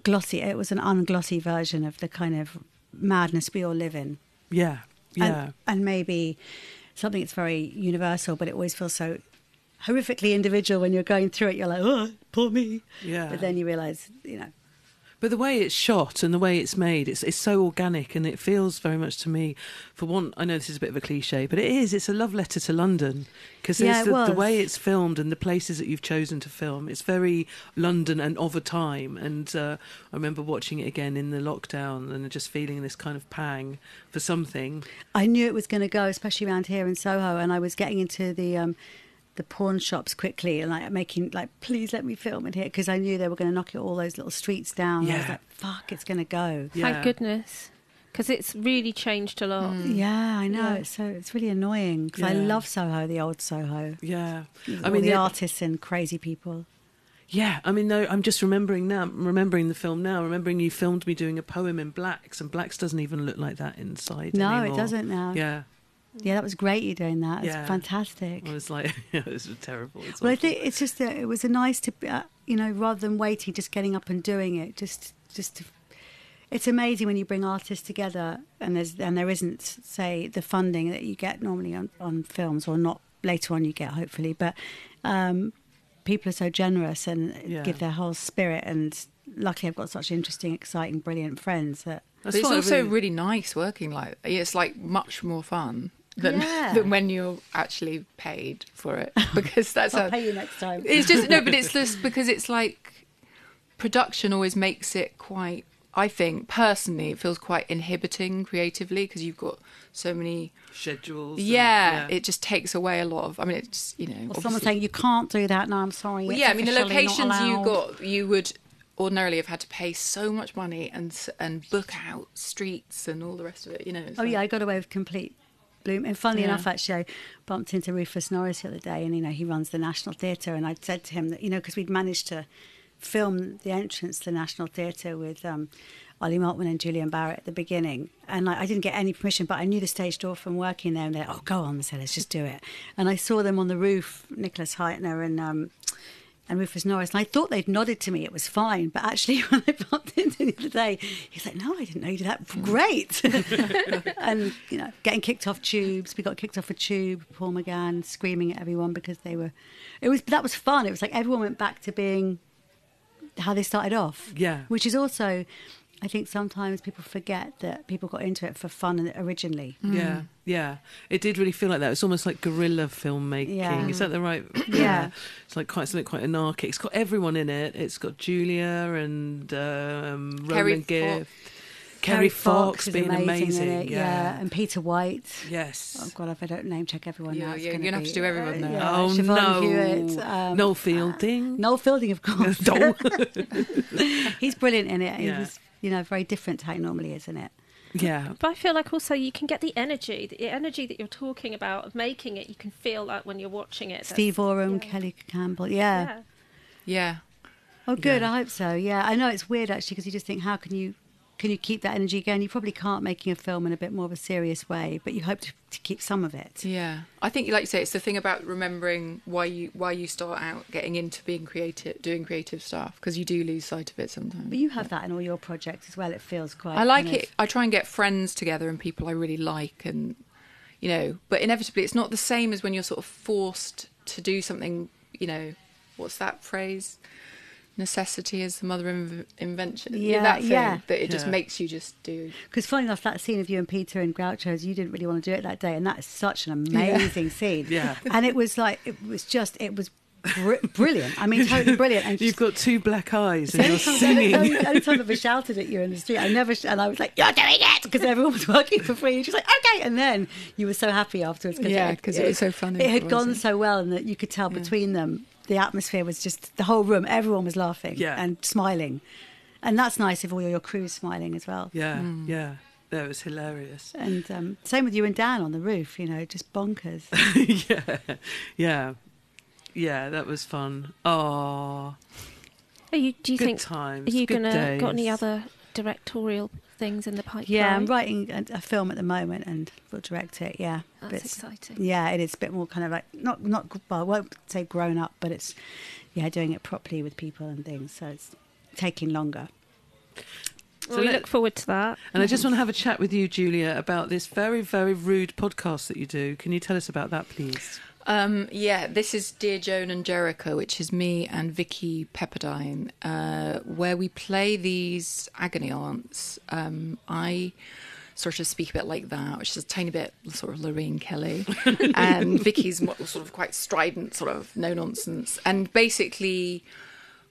glossy. It was an unglossy version of the kind of madness we all live in. Yeah. Yeah. And, and maybe something that's very universal, but it always feels so horrifically individual when you're going through it. You're like, oh, poor me. Yeah. But then you realise, you know, But the way it's shot and the way it's made, it's it's so organic, and it feels very much to me. For one, I know this is a bit of a cliche, but it is. It's a love letter to London because Yeah, the, the way it's filmed and the places that you've chosen to film. It's very London and of a time. And uh, I remember watching it again in the lockdown and just feeling this kind of pang for something. I knew it was going to go, especially around here in Soho, and I was getting into the um, the pawn shops quickly and like making like, please let me film it here because I knew they were going to knock it all those little streets down. I was like, fuck, it's going to go. Yeah. Thank goodness. Because it's really changed a lot. Mm. Yeah, I know. Yeah. It's so it's really annoying because I love Soho, the old Soho. Yeah, I mean, the the- artists and crazy people. Yeah, I mean, no, I'm just remembering now, remembering the film now, remembering you filmed me doing a poem in blacks, and blacks doesn't even look like that inside. No, it doesn't now. Yeah, Yeah, that was great. You doing that. It's Yeah. fantastic. It was like, *laughs* it was terrible. It's Well, I think it's just that it was a nice to, uh, you know, rather than waiting, just getting up and doing it. Just, just. To, it's amazing when you bring artists together, and there's and there isn't, say, the funding that you get normally on on films, or not later on you get hopefully, but um, people are so generous and Yeah. give their whole spirit. And luckily, I've got such interesting, exciting, brilliant friends that. But it's also really- really nice working like it's like much more fun than Yeah. than when you're actually paid for it *laughs* because that's I'll a, pay you next time. it's just no but it's *laughs* just because it's like production always makes it quite I think personally, it feels quite inhibiting creatively because you've got so many. Schedules. and- Yeah, it just takes away a lot of. I mean, it's you know. Or someone saying you can't do that. No, I'm sorry. Well, yeah, I mean the locations you got, you would ordinarily have had to pay so much money and and book out streets and all the rest of it. You know. Oh like- yeah, I got away with complete bloom. And funnily Yeah. enough, actually, I bumped into Rufus Norris the other day, and you know he runs the National Theatre, and I'd said to him that you know because we'd managed to film the entrance to the National Theatre with. Um, Ollie Maltman and Julian Barratt at the beginning, and like, I didn't get any permission, but I knew the stage door from working there. And they're, oh, go on, so let's just do it. And I saw them on the roof, Nicholas Hytner and um, and Rufus Norris, and I thought they'd nodded to me. It was fine, but actually, *laughs* when I popped into him the other day, he's like, "No, I didn't know you did that. Mm. Great!" *laughs* and you know, getting kicked off tubes. We got kicked off a tube. Paul McGann screaming at everyone because they were. It was that was fun. It was like everyone went back to being how they started off. Yeah. which is also. I think sometimes people forget that people got into it for fun originally. Yeah, yeah. It did really feel like that. It's almost like guerrilla filmmaking. Yeah. Is that the right? *clears throat* Yeah. It's like quite something quite anarchic. It's got everyone in it. It's got Julia and um, Kerry Roland Gift, Fox. Kerry Fox is being amazing, amazing. in it, yeah. and Peter White. Yes. Oh God, if I don't name check everyone Yeah, now, yeah, you're gonna have to do everyone now. Yeah, oh Siobhan no! Hewlett, um, Noel Fielding. Noel Fielding, of course. *laughs* Noel. *laughs* He's brilliant in it. He Yeah. was, you know, very different to how he normally is, isn't it. yeah. But I feel like also you can get the energy, the energy that you're talking about of making it. You can feel that when you're watching it. That's- Steve Oram, yeah. Kelly Campbell. Yeah. Yeah. Yeah. Oh, good. Yeah. I hope so. Yeah. I know it's weird actually because you just think, how can you can you keep that energy going? You probably can't making a film in a bit more of a serious way, but you hope to, to keep some of it. Yeah, I think, like you say, it's the thing about remembering why you why you start out getting into being creative, doing creative stuff, because you do lose sight of it sometimes. But you have that in all your projects as well. It feels quite. I like kind of- it. I try and get friends together and people I really like, and you know, but inevitably, it's not the same as when you're sort of forced to do something. You know, what's that phrase? Necessity is the mother of invention. Yeah, that thing yeah. that it just Yeah. makes you just do. Because funny enough, that scene of you and Peter and Groucho's, you didn't really want to do it that day, and that is such an amazing scene. Yeah. and it was like it was just it was br- brilliant. I mean, totally *laughs* brilliant. And You've got two black eyes and you're Anytime- singing. Any, any time I've shouted at you in the street, I never, sh- and I was like, "You're doing it!" because everyone was working for free. And she's like, "Okay," and then you were so happy afterwards. Cause Yeah, it- 'cause it was so funny, It had gone it? so well, and that you could tell between them, the atmosphere was just the whole room. Everyone was laughing Yeah. and smiling, and that's nice if all your crew's smiling as well. Yeah, Hmm. yeah. That was hilarious. And um, same with you and Dan on the roof. You know, just bonkers. *laughs* yeah, yeah, yeah. That was fun. Oh, Are you, do you Good think? times, Are you good gonna got any other directorial things in the pipeline? Yeah, I'm writing a, a film at the moment, and we'll direct it. Yeah, That's But it's- exciting. Yeah, it is a bit more kind of like not not well, I won't say grown up, but it's yeah, doing it properly with people and things. So it's taking longer. Well, we look forward to that. and I just want to have a chat with you, Julia, about this very, very rude podcast that you do. Can you tell us about that, please? Um, yeah, this is Dear Joan and Jericha, which is me and Vicky Pepperdine, uh, where we play these agony aunts. Um, I sort of speak a bit like that, which is a tiny bit sort of Lorraine Kelly, *laughs* and Vicky's sort of quite strident, sort of no nonsense. And basically,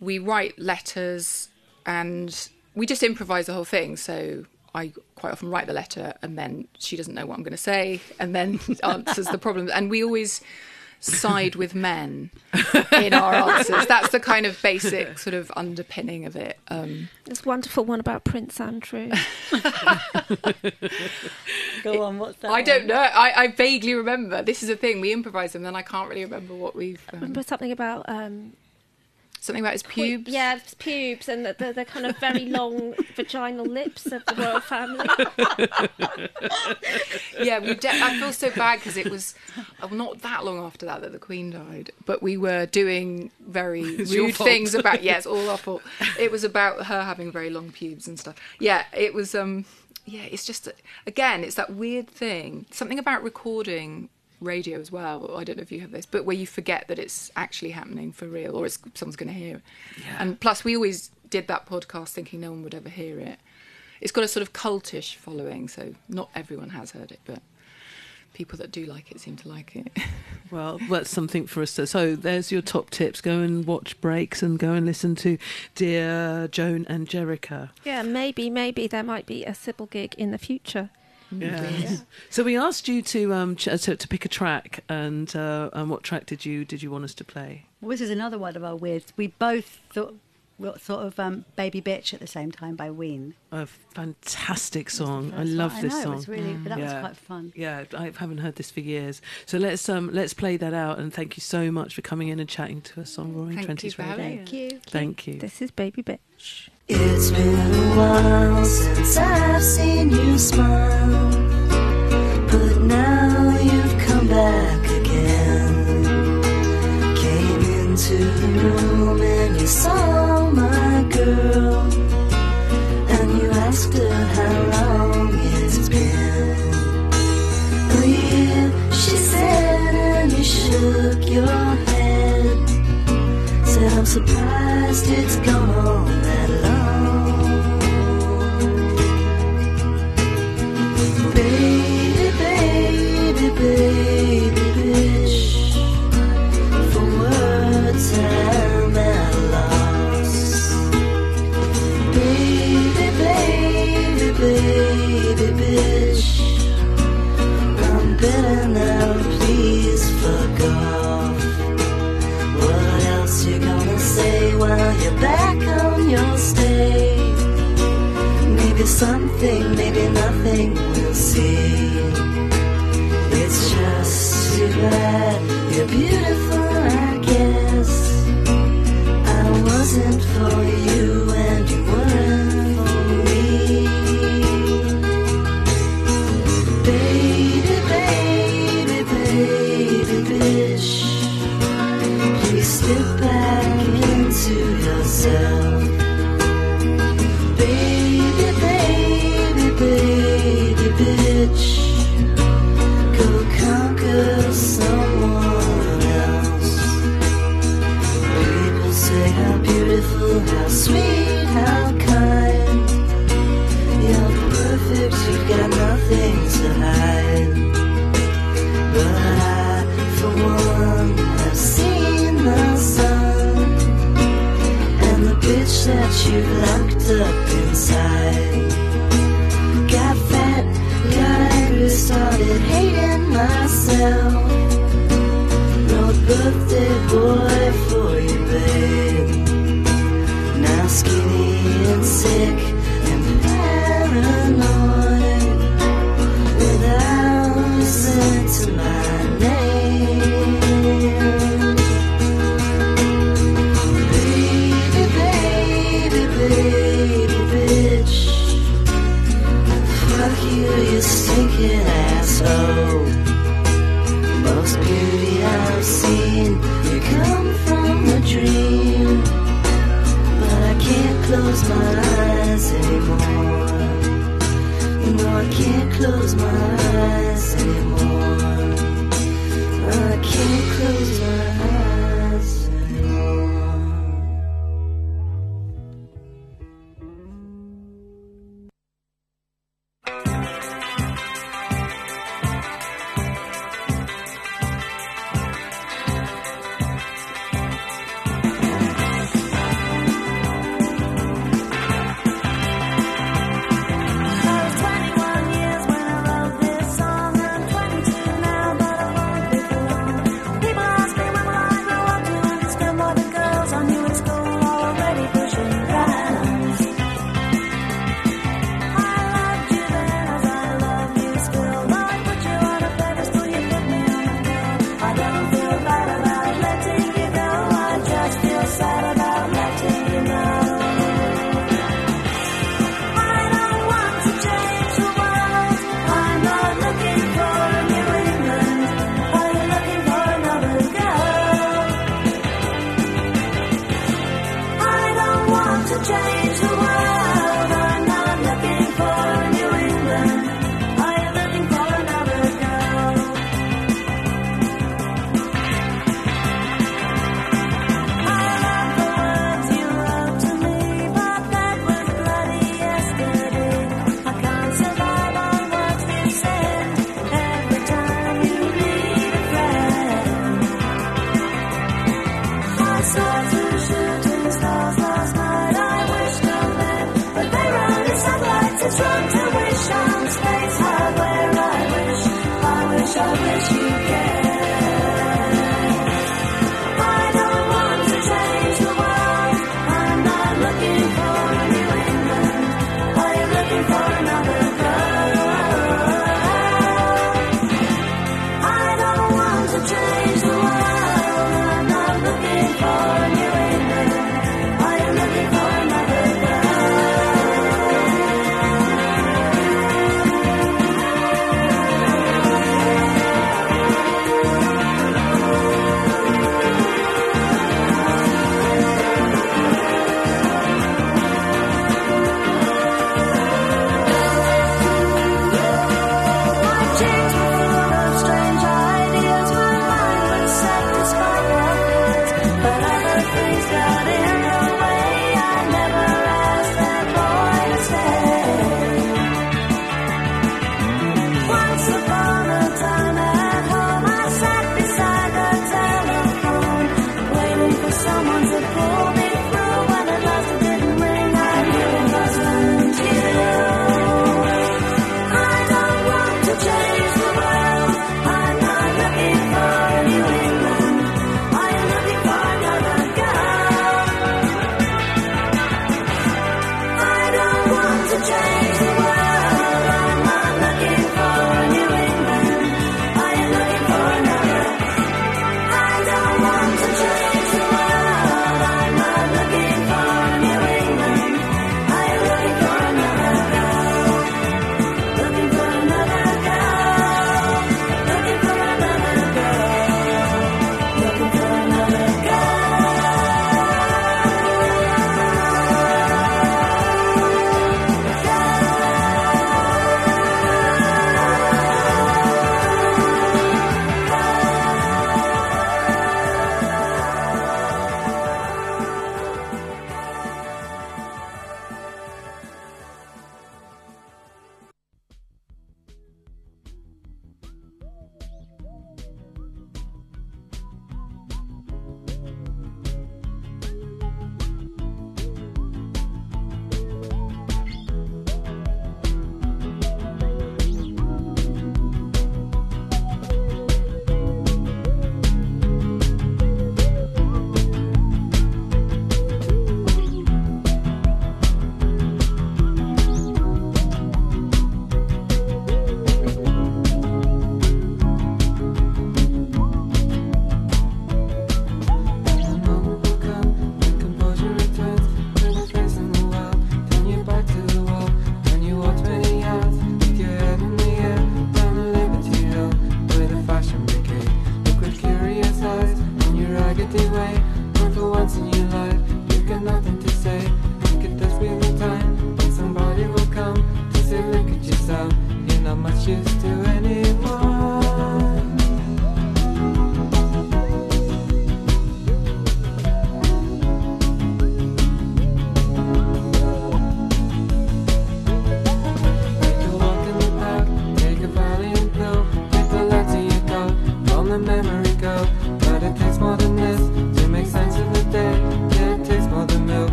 we write letters and we just improvise the whole thing. So I quite often write the letter and then she doesn't know what I'm going to say and then *laughs* answers the problem. And we always side with men in our *laughs* answers. That's the kind of basic sort of underpinning of it. Um, There's a wonderful one about Prince Andrew. *laughs* Go on, what's that? I don't know. I, I vaguely remember. This is a thing. We improvise them, then I can't really remember what we've. Um, Remember something about um, something about his pubes. Yeah, his pubes and the, the, the kind of very long *laughs* vaginal lips of the royal family. *laughs* yeah, we. De- I feel so bad because it was uh, not that long after that that the Queen died, but we were doing very *laughs* It's rude things about. Yeah, it's all our fault. It was about her having very long pubes and stuff. Yeah, it was. Um, yeah, it's just again, it's that weird thing. Something about recording radio as well. I don't know if you have this, but where you forget that it's actually happening for real, or it's someone's going to hear it. And plus, we always did that podcast thinking no one would ever hear it. It's got a sort of cultish following, so not everyone has heard it, but people that do like it seem to like it. *laughs* Well, that's something for us to. So there's your top tips. Go and watch Brakes and go and listen to Dear Joan and Jericha. Yeah, maybe, maybe there might be a Sybil gig in the future. Yeah. So we asked you to um ch- to, to pick a track, and uh, and what track did you did you want us to play? Well, this is another one of our weirds. We both thought, well, thought of um, "Baby Bitch" at the same time by Ween. A fantastic song. I love one. this I know, song. It was really, but that Yeah. was quite fun. Yeah, I haven't heard this for years. So let's um let's play that out. And thank you so much for coming in and chatting to us on Roaring Thank Twenties for Radio. having Thank you. Thank you. This is Baby Bitch. It's been a while since I've seen you smile, but now you've come back again. Came into the room and you saw my girl, and you asked her how long it's been. A year, she said, and you shook your head. Said I'm surprised it's gone something, maybe nothing, we'll see. You're beautiful, I guess. I wasn't for you and you weren't for me. Baby, baby, baby, bitch. Please step back into yourself. Birthday boy for you, babe. Now skinny and sick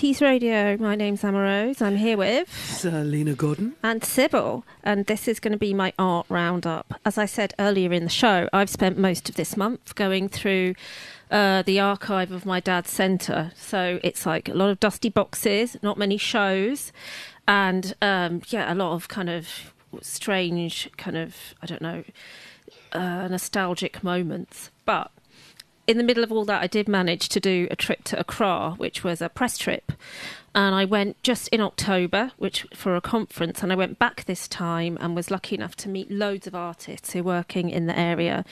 Twenties Radio. My name's Emma Rose. I'm here with It's uh, Lena Gordon. and Sybil, and this is going to be my art roundup. As I said earlier in the show, I've spent most of this month going through uh, the archive of my dad's centre. So it's like a lot of dusty boxes, not many shows, and um, yeah, a lot of kind of strange, kind of I don't know, uh, nostalgic moments. But in the middle of all that, I did manage to do a trip to Accra, which was a press trip. And I went just in October, which for a conference, and I went back this time and was lucky enough to meet loads of artists who are working in the area.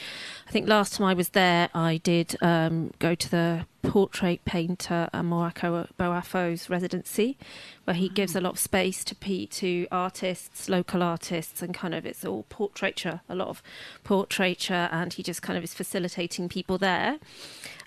I think last time I was there, I did um, go to the portrait painter Amoako Boafo's residency, where he gives a lot of space to pe- to artists, local artists, and kind of it's all portraiture, a lot of portraiture, and he just kind of is facilitating people there.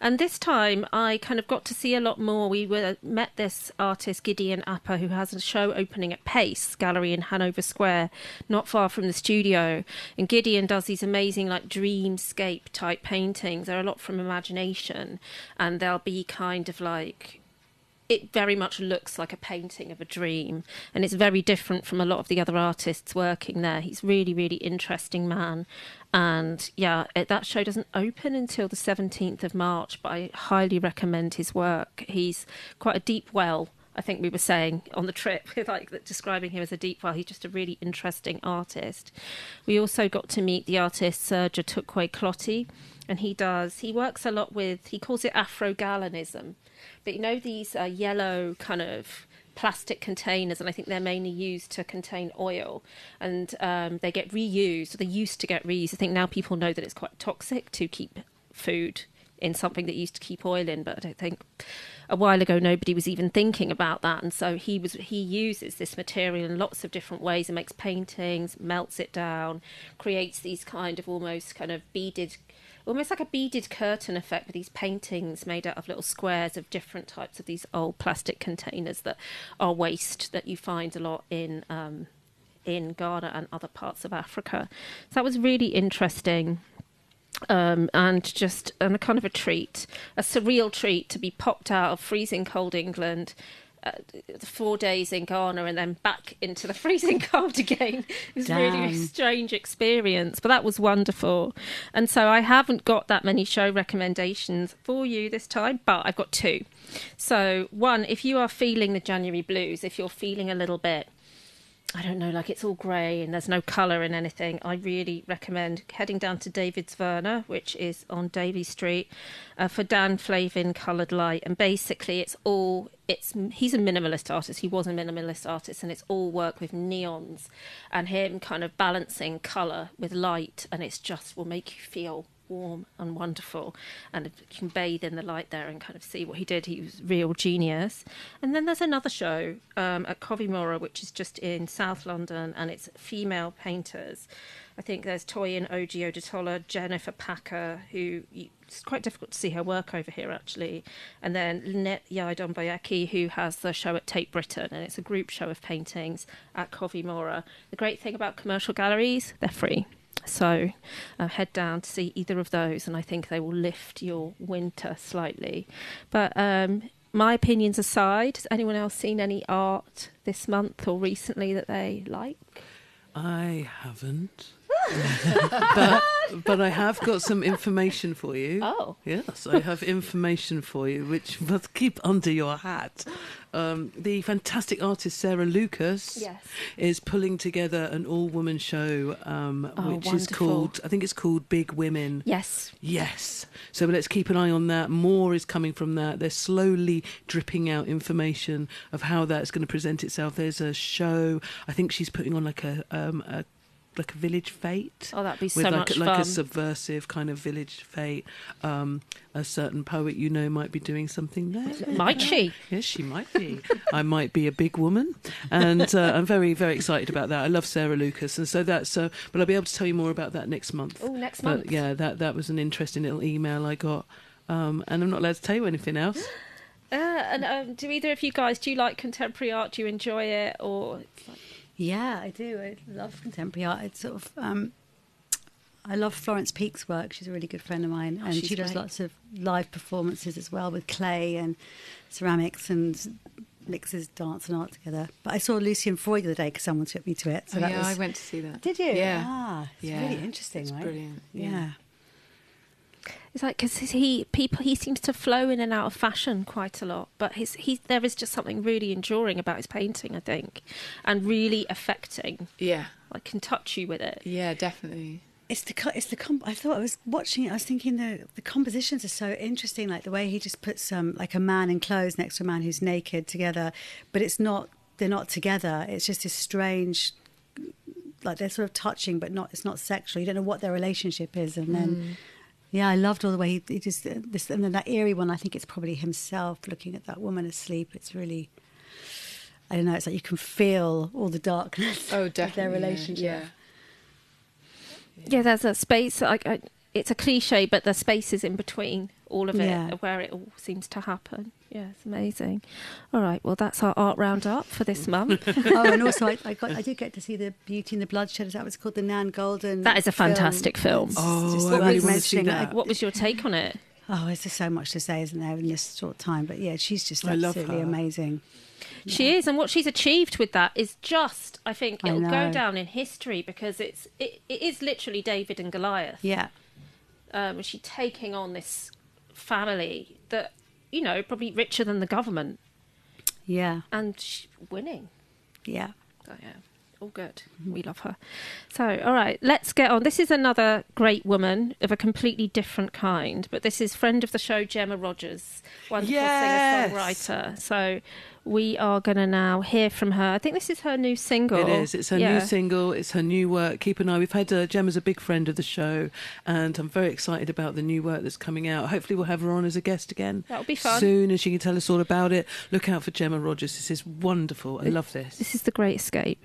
And this time, I kind of got to see a lot more. We were met this artist Gideon Appah, who has a show opening at Pace Gallery in Hanover Square, not far from the studio. And Gideon does these amazing, like dreamscape type paintings. They're a lot from imagination, and they'll be kind of like it very much looks like a painting of a dream and it's very different from a lot of the other artists working there he's really really interesting man and yeah it, that show doesn't open until the 17th of march but i highly recommend his work he's quite a deep well I think we were saying on the trip, *laughs* like describing him as a deep well. He's just a really interesting artist. We also got to meet the artist Serge Attukwei Clottey, and he does he works a lot with he calls it Afrogallonism, but you know these uh, yellow kind of plastic containers, and I think they're mainly used to contain oil, and um, they get reused. They used to get reused. I think now people know that it's quite toxic to keep food in something that used to keep oil in, but I don't think a while ago nobody was even thinking about that, and so he was he uses this material in lots of different ways and makes paintings, melts it down, creates these kind of almost kind of beaded almost like a beaded curtain effect with these paintings made out of little squares of different types of these old plastic containers that are waste that you find a lot in um, in Ghana and other parts of Africa. So that was really interesting. Um, and just and a kind of a treat, a surreal treat to be popped out of freezing cold England, uh, four days in Ghana, and then back into the *laughs* freezing cold again. It was really a strange experience, but that was wonderful. And so I haven't got that many show recommendations for you this time, but I've got two. So one, if you are feeling the January blues, if you're feeling a little bit I don't know, like it's all grey and there's no colour in anything. I really recommend heading down to David Zwirner, which is on Davy Street, uh, for Dan Flavin Coloured Light. And basically, it's all it's he's a minimalist artist. He was a minimalist artist, and it's all work with neons and him kind of balancing colour with light, and it's just will make you feel warm and wonderful. And you can bathe in the light there and kind of see what he did he was real genius. And then there's another show um, at Corvi-Mora which is just in South London and it's female painters. I think there's Toyin Ojih Odutola Jennifer Packer who you, it's quite difficult to see her work over here actually. And then Lynette Yiadom-Boakye who has the show at Tate Britain and it's a group show of paintings at Corvi-Mora. The great thing about commercial galleries they're free so uh, head down to see either of those, and I think they will lift your winter slightly. But um, my opinions aside, has anyone else seen any art this month or recently that they like? I haven't. But *laughs* but I have got some information for you. Oh. Yes, I have information for you, which must keep under your hat. Um, the fantastic artist Sarah Lucas Yes. is pulling together an all-woman show, um, Oh, which is called I think it's called Big Women. Yes. Yes. So let's keep an eye on that. More is coming from that. They're slowly dripping out information of how that's going to present itself. There's a show. I think she's putting on like a um, a like a village fete. Oh, that'd be with so like, much like a subversive kind of village fete. Um, a certain poet you know might be doing something there. Might she? Yes, she might be. I might be a big woman, and uh, I'm very, very excited about that. I love Sarah Lucas, and so that's. Uh, but I'll be able to tell you more about that next month. Oh, next But month. yeah, that that was an interesting little email I got, um, and I'm not allowed to tell you anything else. *gasps* Uh, and um, do either of you guys do you like contemporary art? Do you enjoy it, or Yeah, I do. I love contemporary art. It's sort of. Um, I love Florence Peake's work. She's a really good friend of mine, Oh, and she does great. lots of live performances as well with clay and ceramics and mixes dance and art together. But I saw Lucian Freud the other day because someone took me to it. So Oh, yeah, was, I went to see that. Did you? Yeah. Ah, it's Yeah, really interesting, it's right? brilliant, Yeah. yeah. It's like because he people he seems to flow in and out of fashion quite a lot, but his he there is just something really enduring about his painting, I think, and really affecting. Yeah, like can touch you with it. Yeah, definitely. It's the co- it's the comp- I thought I was watching it. I was thinking the the compositions are so interesting. Like the way he just puts um like a man in clothes next to a man who's naked together, but it's not they're not together. It's just this strange, like they're sort of touching, but not it's not sexual. You don't know what their relationship is, and then. Mm. Yeah, I loved all the way he, he just uh, this and then that eerie one. I think it's probably himself looking at that woman asleep. It's really, I don't know. It's like you can feel all the darkness Oh, *laughs* of definitely. their yeah, relationship. Yeah. Yeah, there's a space. Like I, it's a cliche, but the spaces in between all of it Yeah. where it all seems to happen. Yeah, it's amazing. All right, well that's our art roundup for this *laughs* month. oh, and also I, I got I did get to see the Beauty and the Bloodshed. Is that what it's called? The Nan Goldin. That is a fantastic film. It's Oh, just I really wanna see that. What was your take on it? Oh, there's just so much to say, isn't there, in this short time? But yeah, she's just I love absolutely her. amazing. She is, and what she's achieved with that is just, I think, it'll go down in history because it's it, it is literally David and Goliath. Yeah, um, she taking on this family that you know probably richer than the government yeah, and winning. yeah. Oh, yeah, all good. We love her. So, all right, let's get on. This is another great woman of a completely different kind, but this is friend of the show, Gemma Rogers, wonderful yes. singer songwriter. So, we are going to now hear from her. I think this is her new single. It is. It's her yeah. new single. It's her new work. Keep an eye. We've had uh, Gemma's a big friend of the show, and I'm very excited about the new work that's coming out. Hopefully, we'll have her on as a guest again. That'll be fun. Soon, and she can tell us all about it. Look out for Gemma Rogers. This is wonderful. I love this. This is the great escape.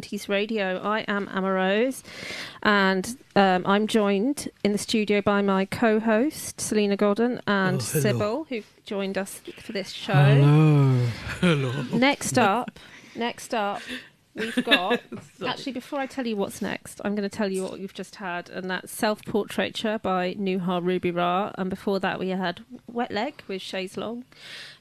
20s Radio. I am Emma Rose, and um, I'm joined in the studio by my co host, Salena Godden, and oh, Sybil, who joined us for this show. Hello. hello. Next up, next up, we've got. *laughs* actually, before I tell you what's next, I'm going to tell you what you've just had, and that's Self Portraiture by Nuha Ruby Ra. And before that, we had Wet Leg with Chaise Longue.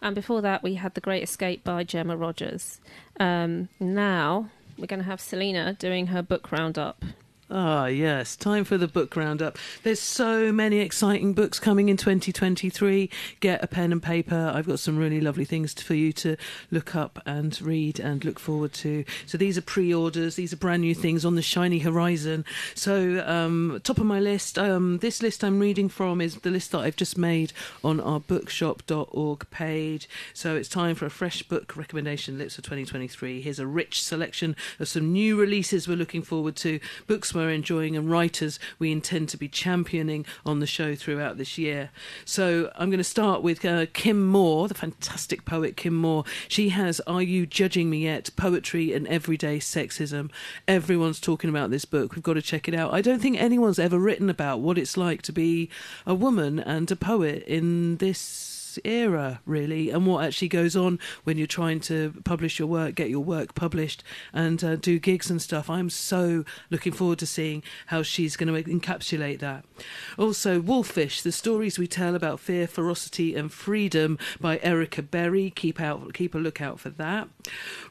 And before that, we had The Great Escape by Gemma Rogers. Um, now, we're going to have Salena doing her book roundup. Ah, yes, time for the book roundup. There's so many exciting books coming in 2023. Get a pen and paper. I've got some really lovely things for you to look up and read and look forward to. So these are pre-orders. These are brand new things on the shiny horizon. So um, top of my list. Um, this list I'm reading from is the list that I've just made on our bookshop.org page. So it's time for a fresh book recommendation list for 2023. Here's a rich selection of some new releases we're looking forward to, books we're enjoying, and writers we intend to be championing on the show throughout this year. So I'm going to start with uh, Kim Moore, the fantastic poet Kim Moore. She has Are You Judging Me Yet? Poetry and Everyday Sexism. Everyone's talking about this book. We've got to check it out. I don't think anyone's ever written about what it's like to be a woman and a poet in this era really and what actually goes on when you're trying to publish your work get your work published and uh, do gigs and stuff. I'm so looking forward to seeing how she's going to encapsulate that. Also wolfish the stories we tell about fear ferocity and freedom by erica berry. Keep out keep a lookout for that.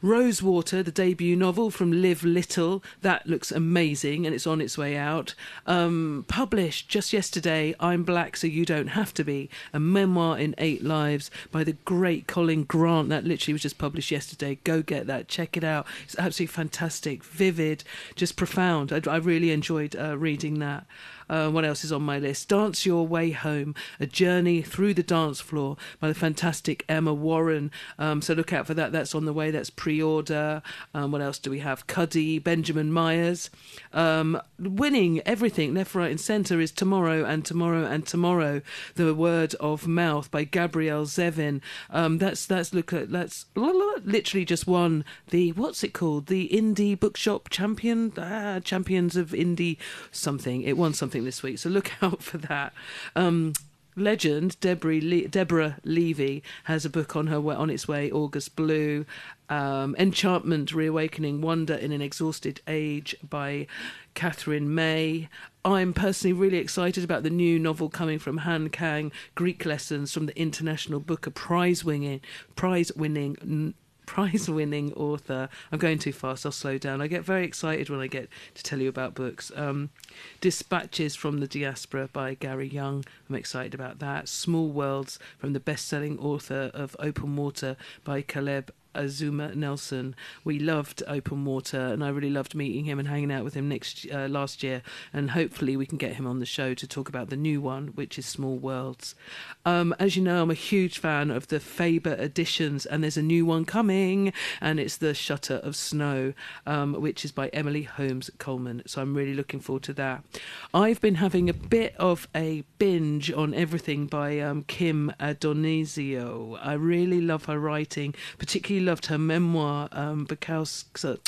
Rosewater the debut novel from liv little. That looks amazing and it's on its way out. Um, published just yesterday i'm black so you don't have to be a memoir in eight lives by the great colin grant that literally was just published yesterday. Go get that. Check it out. It's absolutely fantastic. Vivid. Just profound. I, I really enjoyed uh, reading that uh, what else is on my list? Dance Your Way Home, a journey through the dance floor by the fantastic Emma Warren. Um, so look out for that. That's on the way. That's pre-order. Um, what else do we have? Cuddy, Benjamin Myers. Um, winning everything left, right, and centre is tomorrow and tomorrow and tomorrow. The Word of Mouth by Gabrielle Zevin. Um, that's that's look at that's literally just won the what's it called? The Indie Bookshop Champion ah, Champions of Indie something. It won something this week, so look *laughs* out for that. Um, legend Deborah, Le- Deborah Levy has a book on her way, on its way. August Blue, um, Enchantment, Reawakening, Wonder in an Exhausted Age by Katherine May. I'm personally really excited about the new novel coming from Han Kang, Greek Lessons from the International Booker Prize winning prize winning prize winning author. I'm going too fast, I'll slow down. I get very excited when I get to tell you about books. Um, Dispatches from the Diaspora by Gary Younge. I'm excited about that. Small Worlds from the best selling author of Open Water by Caleb Azumah Nelson. We loved Open Water, and I really loved meeting him and hanging out with him next uh, last year. And hopefully, we can get him on the show to talk about the new one, which is Small Worlds. Um, as you know, I'm a huge fan of the Faber editions, and there's a new one coming, and it's the Shutter of Snow, um, which is by Emily Holmes Coleman. So I'm really looking forward to that. I've been having a bit of a binge on everything by um, Kim Addonizio. I really love her writing, particularly loved her memoir, um, Bukowski.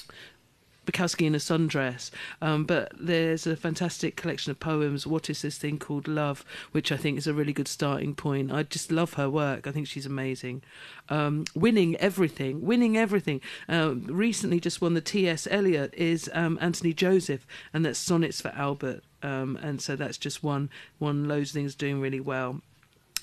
Bukowski in a sundress, um, but there's a fantastic collection of poems. What is this thing called love? Which I think is a really good starting point. I just love her work. I think she's amazing. Um, winning everything, winning everything. Um, recently, just won the T.S. Eliot is um, Anthony Joseph, and that's sonnets for Albert. Um, and so that's just one one loads of things doing really well.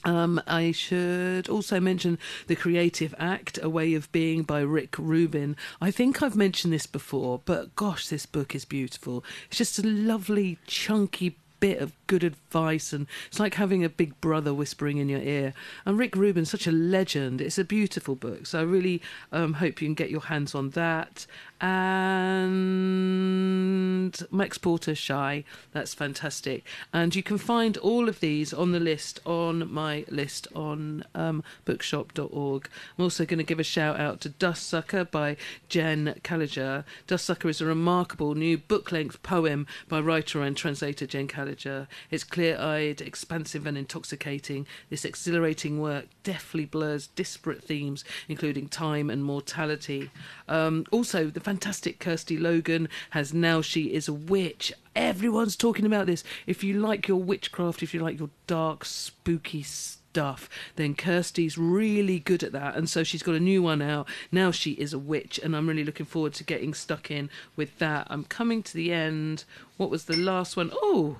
Um, I should also mention The Creative Act, A Way of Being by Rick Rubin. I think I've mentioned this before, but gosh, this book is beautiful. It's just a lovely, chunky bit of good advice, and it's like having a big brother whispering in your ear. And Rick Rubin's such a legend. It's a beautiful book, so I really um, hope you can get your hands on that. And Max Porter Shy, that's fantastic. And you can find all of these on the list on my list on um, bookshop.org. I'm also going to give a shout out to Dust Sucker by Jen Calleja. Dust Sucker is a remarkable new book length poem by writer and translator Jen Calleja. It's clear eyed, expansive, and intoxicating. This exhilarating work deftly blurs disparate themes, including time and mortality. Um, also, the fantastic Kirsty Logan has Now She Is a Witch. Everyone's talking about this. If you like your witchcraft, if you like your dark, spooky stuff, then Kirsty's really good at that. And so she's got a new one out. Now she is a witch, and I'm really looking forward to getting stuck in with that. I'm coming to the end. What was the last one? Oh,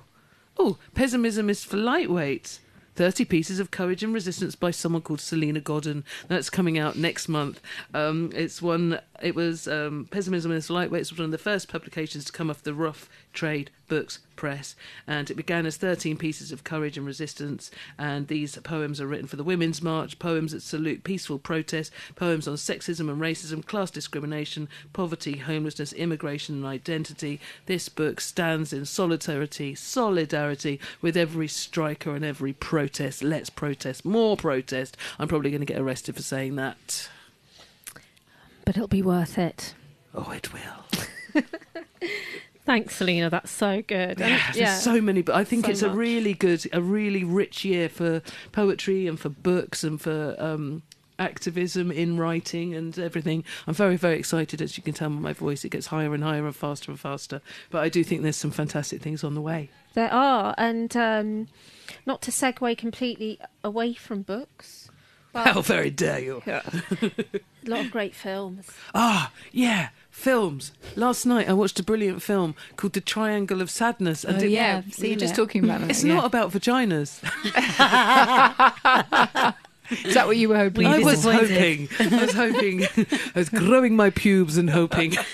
oh, Pessimism is for lightweights. 30 Pieces of Courage and Resistance by someone called Salena Godden. That's coming out next month. Um, it's one, it was um, Pessimism is for Lightweights was one of the first publications to come off the Rough Trade Books Press. And it began as 13 Pieces of Courage and Resistance. And these poems are written for the Women's March, poems that salute peaceful protest, poems on sexism and racism, class discrimination, poverty, homelessness, immigration, and identity. This book stands in solidarity, solidarity with every striker and every protest. Let's protest, more protest. I'm probably going to get arrested for saying that. But it'll be worth it. Oh, it will. *laughs* Thanks, Salena. That's so good. Yeah, there's so many, but I think so it's a really good, a really rich year for poetry and for books and for um, activism in writing and everything. I'm very, very excited, as you can tell by my voice. It gets higher and higher and faster and faster. But I do think there's some fantastic things on the way. There are, and um, not to segue completely away from books. But How very dare you! *laughs* a lot of great films. Ah, yeah, films. Last night I watched a brilliant film called The Triangle of Sadness. Oh, it- yeah, I've we were seen just talking about that, It's yeah. not about vaginas. *laughs* Is that what you were hoping? I was hoping. I was hoping. I was growing my pubes and hoping. *laughs*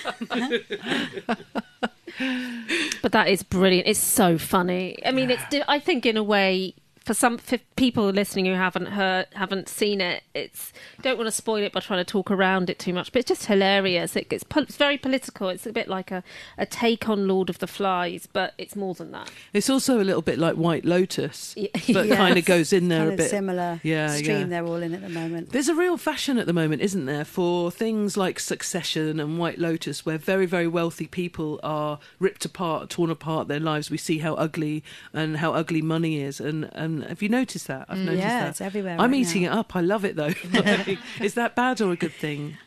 But that is brilliant. It's so funny. I mean, it's. I think in a way, for some for people listening who haven't heard, haven't seen it, it's don't want to spoil it by trying to talk around it too much. But it's just hilarious. It, it's, it's very political. It's a bit like a, a take on Lord of the Flies, but it's more than that. It's also a little bit like White Lotus, *laughs* Yeah. but Yes. kind of goes in there kind a bit. similar Yeah, stream yeah. they're all in at the moment. There's a real fashion at the moment, isn't there, for things like Succession and White Lotus, where very, very wealthy people are ripped apart, torn apart their lives. We see how ugly and how ugly money is. And, and have you noticed that? I've noticed yeah, that. it's everywhere I'm right eating now. it up. I love it though. *laughs* is that bad or a good thing?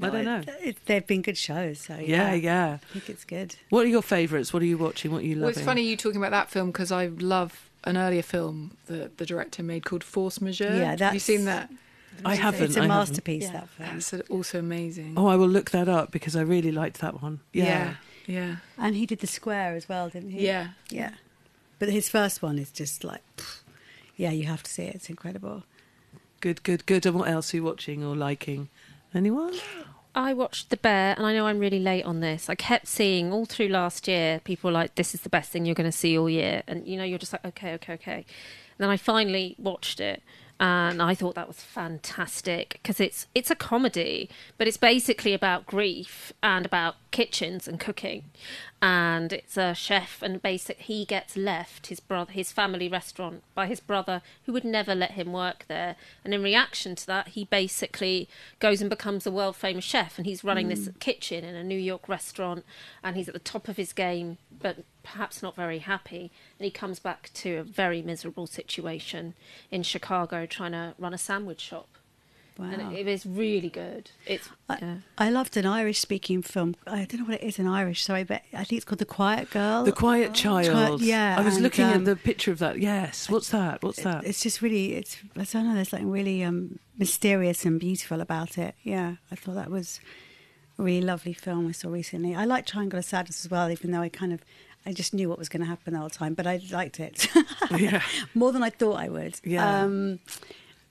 I don't know. It, it, they've been good shows, so Yeah, yeah, yeah. I think it's good. What are your favourites? What are you watching? What are you loving? Well, it's funny you talking about that film because I love an earlier film that the director made called Force Majeure. Yeah, Have you that's- seen that? I haven't. It's a I haven't. masterpiece. That film. That's also amazing. Oh, I will look that up because I really liked that one. Yeah. yeah, yeah. And he did the square as well, didn't he? Yeah. yeah. But his first one is just like, pff, yeah, you have to see it. It's incredible. Good, good, good. And what else are you watching or liking? Anyone? I watched The Bear, and I know I'm really late on this. I kept seeing all through last year people like, "This is the best thing you're going to see all year," and you know, you're just like, "Okay, okay, okay." And then I finally watched it, and I thought that was fantastic because it's it's a comedy, but it's basically about grief and about kitchens and cooking, and it's a chef, and basic he gets left his brother his family restaurant by his brother who would never let him work there, and in reaction to that, he basically goes and becomes a world famous chef, and he's running this mm. kitchen in a New York restaurant, and he's at the top of his game, but perhaps not very happy, and he comes back to a very miserable situation in Chicago trying to run a sandwich shop. And it, it is really good. It's I, yeah. I loved an Irish speaking film. I don't know what it is in Irish, sorry, but I think it's called The Quiet Girl. The Quiet Child. yeah, I was and, looking um, at the picture of that. Yes. What's that? What's that? It's just really, it's, I don't know, there's something really um, mysterious and beautiful about it. Yeah, I thought that was a really lovely film I saw recently. I like Triangle of Sadness as well, even though I kind of, I just knew what was going to happen the whole time, but I liked it. *laughs* Yeah. More than I thought I would. Yeah. Um,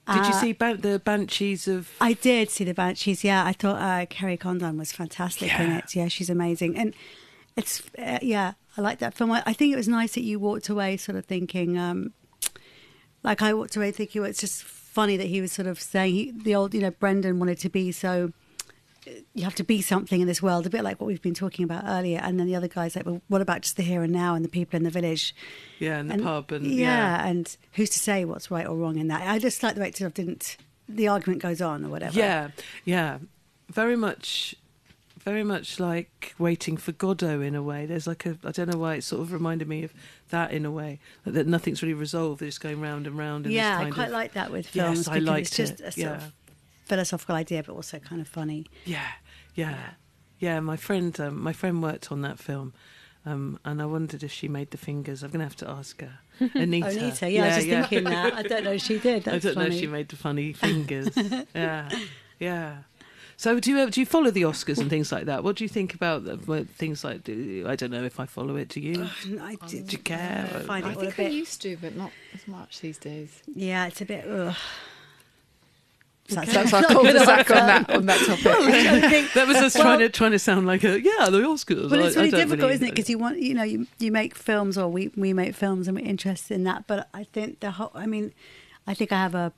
Did you uh, see ban- the Banshees of? I did see the Banshees. Yeah, I thought uh, Kerry Condon was fantastic in Yeah. it. Yeah, she's amazing, and it's uh, yeah, I like that film. I, I think it was nice that you walked away sort of thinking, um, like I walked away thinking, well, it's just funny that he was sort of saying he, the old, you know, Brendan wanted to be so. You have to be something in this world, a bit like what we've been talking about earlier. And then the other guy's like, well, what about just the here and now and the people in the village? Yeah, in the And- pub and yeah, and who's to say what's right or wrong in that? I just like the way it sort of didn't. The argument goes on or whatever. Yeah, yeah, very much, very much like Waiting for Godot in a way. There's like a I don't know why it sort of reminded me of that in a way that, that nothing's really resolved. They're just going round and round. In yeah, I quite of, like that with Yes, films. I because liked it's just it. a sort yeah. of philosophical idea, but also kind of funny. Yeah, yeah, yeah. My friend, um, my friend worked on that film, um, and I wondered if she made the fingers. I'm going to have to ask her. *laughs* Anita. Anita, yeah, I was just thinking that. I don't know if she did. *laughs* I don't know if she made the funny fingers. *laughs* yeah, yeah. So do you do you follow the Oscars and things like that? What do you think about things like? Do, I don't know if I follow it. Do you? *sighs* I do you care? I find it I all think a bit. I used to, but not as much these days. Yeah, it's a bit. Ugh. That's our cul-de-sac on that on that topic. *laughs* that was us Well- trying to trying to sound like a yeah the Oscars. Well, it's I- I really difficult, really- isn't it? Because you want, you know, you, you make films, or we we make films, and we're interested in that. But I think the whole, I mean, I think I have a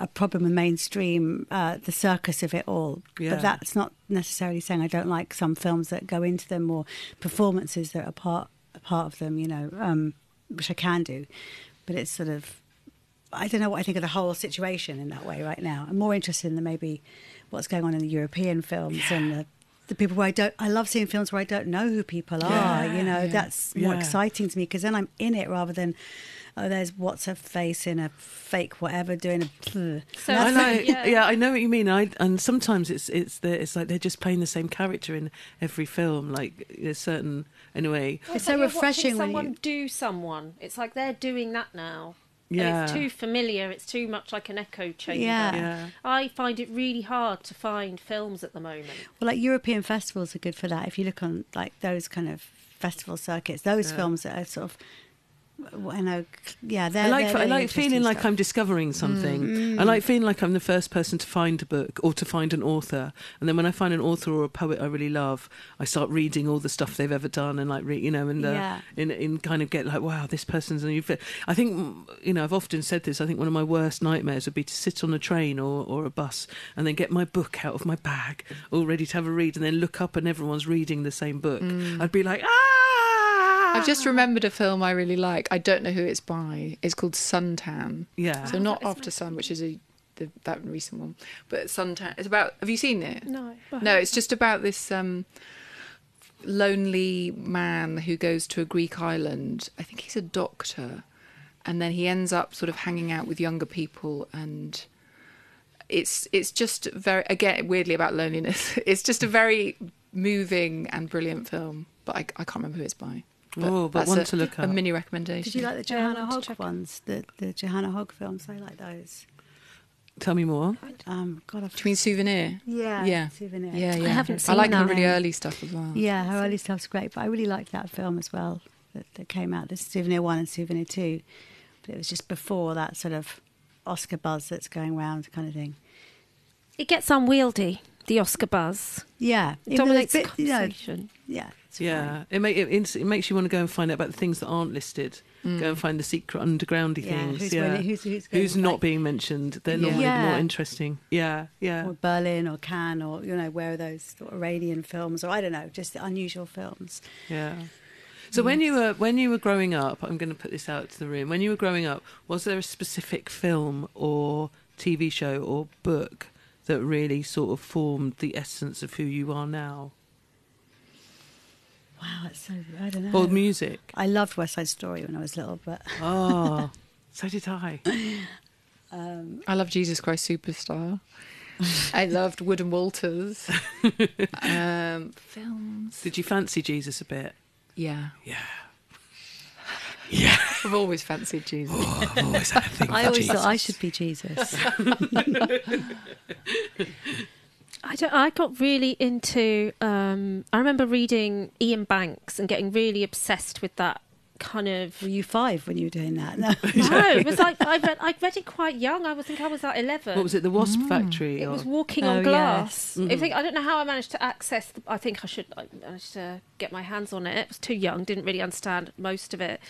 a problem with mainstream, uh, the circus of it all. Yeah. But that's not necessarily saying I don't like some films that go into them or performances that are part a part of them. You know, um, which I can do. But it's sort of, I don't know what I think of the whole situation in that way right now. I'm more interested in the maybe what's going on in the European films and the the people where I don't. I love seeing films where I don't know who people are. You know, yeah. that's more exciting to me because then I'm in it rather than. Oh, there's what's her face in a fake whatever doing a. So I know, yeah. yeah. I know what you mean. I and sometimes it's it's the, it's like they're just playing the same character in every film. Like there's certain anyway. It's like so you're refreshing when someone you- do someone. It's like they're doing that now. And Yeah. it's too familiar. It's too much like an echo chamber. Yeah. Yeah. I find it really hard to find films at the moment. Well, like European festivals are good for that. If you look on like those kind of festival circuits, those Yeah. films that are sort of. I know, yeah, they're. I like they're I like feeling like. I'm discovering something. Mm. I like feeling like I'm the first person to find a book or to find an author. And then when I find an author or a poet I really love, I start reading all the stuff they've ever done and like re- you know and uh, Yeah. in in kind of get like wow this person's a new fit. I think you know I've often said this. I think one of my worst nightmares would be to sit on a train or or a bus and then get my book out of my bag all ready to have a read and then look up and everyone's reading the same book. Mm. I'd be like ah. I've just remembered a film I really like. I don't know who it's by. It's called Suntan. Yeah. So not After Sun, which is a the, that recent one, but Suntan. It's about. Have you seen it? No. No, it's just about this um, lonely man who goes to a Greek island. I think he's a doctor, and then he ends up sort of hanging out with younger people and. It's it's just very again weirdly about loneliness. *laughs* It's just a very moving and brilliant film, but I, I can't remember who it's by. Oh, but that's one a, to look at. a mini recommendation. Did you like the Joanna want to Hogg ones? The the Joanna Hogg films. I like those. Tell me more. Um, God, I've Do you mean Souvenir? Yeah, Yeah. Souvenir. Yeah, yeah. I haven't I seen like the that. really early stuff as well. Yeah, her early stuff's great, but I really liked that film as well that, that came out. The Souvenir One and Souvenir Two, but it was just before that sort of Oscar buzz that's going round, kind of thing. It gets unwieldy, the Oscar buzz. Yeah, It dominates it's a bit- you know, conversation. yeah, it's Yeah, it, make, it, it makes you want to go and find out about the things that aren't listed. Mm. Go and find the secret undergroundy Yeah, things. who's yeah, winning- who's- who's going, not like- being mentioned. They're Yeah. normally more interesting. Yeah, yeah. or Berlin or Cannes or you know where are those Iranian films or I don't know, just unusual films. Yeah. So when you were when you were growing up, I'm going to put this out to the room. When you were growing up, was there a specific film or TV show or book that really sort of formed the essence of who you are now, Wow, it's so I don't know. or music? I loved West Side Story when I was little, but Oh, *laughs* so did I. um, I love Jesus Christ Superstar. I loved Wood and Walters. um, films. Did you fancy Jesus a bit? Yeah. Yeah. *laughs* Yeah. I've always fancied Jesus. I've always had a thing I always Jesus. thought I should be Jesus. *laughs* I don't, I got really into. Um, I remember reading Iain Banks and getting really obsessed with that kind of. Were you five when you were doing that? No, *laughs* No, it was like I read. I read it quite young. I was think I was like eleven. What was it? The Wasp Factory? It or- was walking Oh, on glass. yes. I think I don't know how I managed to access. The, I think I should. I managed to get my hands on it. It was too young. Didn't really understand most of it.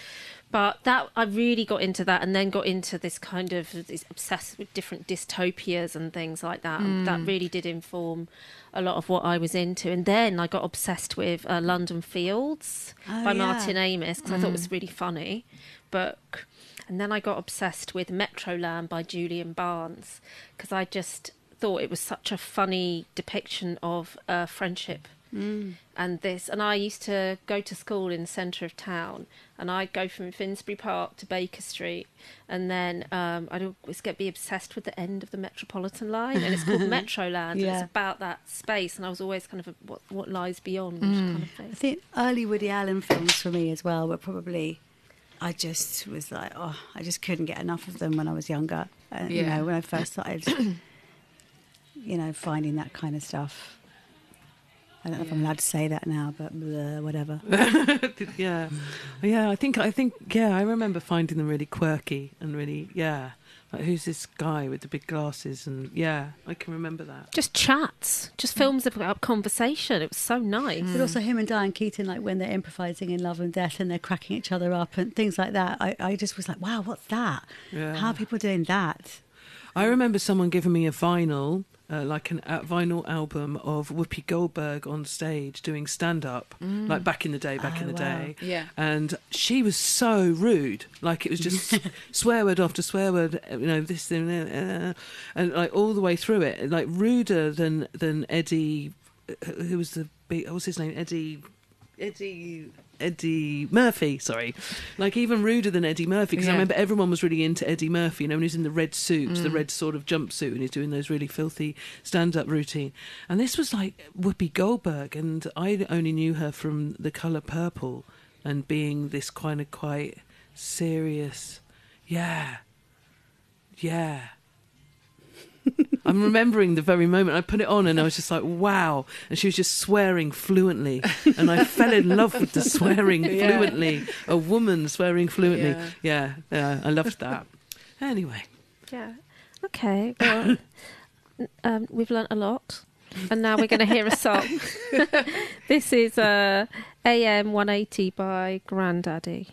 But that I really got into that, and then got into this kind of this obsessed with different dystopias and things like that. And that really did inform a lot of what I was into. And then I got obsessed with uh, London Fields Oh, by yeah. Martin Amis because I thought it was a really funny book. And then I got obsessed with Metroland by Julian Barnes because I just thought it was such a funny depiction of uh, friendship Mm. and this and I used to go to school in the centre of town and I'd go from Finsbury Park to Baker Street and then um, I'd always get be obsessed with the end of the Metropolitan line and it's called *laughs* Metroland and it's about that space and I was always kind of a, what, what lies beyond Mm. kind of thing. I think early Woody Allen films for me as well were probably. I just was like, oh, I just couldn't get enough of them when I was younger. Uh, You Yeah. know, when I first started, you know, finding that kind of stuff. I don't know if I'm allowed to say that now, but blah, whatever. *laughs* yeah, oh, yeah. I think I think yeah. I remember finding them really quirky and really yeah. Like who's this guy with the big glasses? And yeah, I can remember that. Just chats, just films about conversation. It was so nice. But also him and Diane Keaton, like when they're improvising in Love and Death and they're cracking each other up and things like that. I, I just was like, wow, what's that? Yeah. How are people doing that? I remember someone giving me a vinyl, uh, like an a vinyl album of Whoopi Goldberg on stage doing stand up, Mm. like back in the day, back Oh, in the wow. day. Yeah. And she was so rude. Like it was just *laughs* swear word after swear word, uh, you know, this thing, uh, and like all the way through it, like ruder than than Eddie, uh, who was the big, what was his name? Eddie. Eddie Eddie Murphy, sorry, like even ruder than Eddie Murphy because I remember everyone was really into Eddie Murphy. You know, when he's in the red suit, the Mm. red sort of jumpsuit, and he's doing those really filthy stand-up routine. And this was like Whoopi Goldberg, and I only knew her from The Color Purple and being this kind of quite serious, yeah, yeah. *laughs* I'm remembering the very moment I put it on, and I was just like, "Wow!" And she was just swearing fluently, and I fell in love with the *laughs* swearing Yeah. fluently. A woman swearing fluently. Yeah. Yeah, yeah, I loved that. Anyway, Yeah. Okay. Well, um, we've learnt a lot, and now we're going to hear a song. *laughs* this is uh, AM 180 by Grandaddy.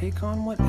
Take on whatever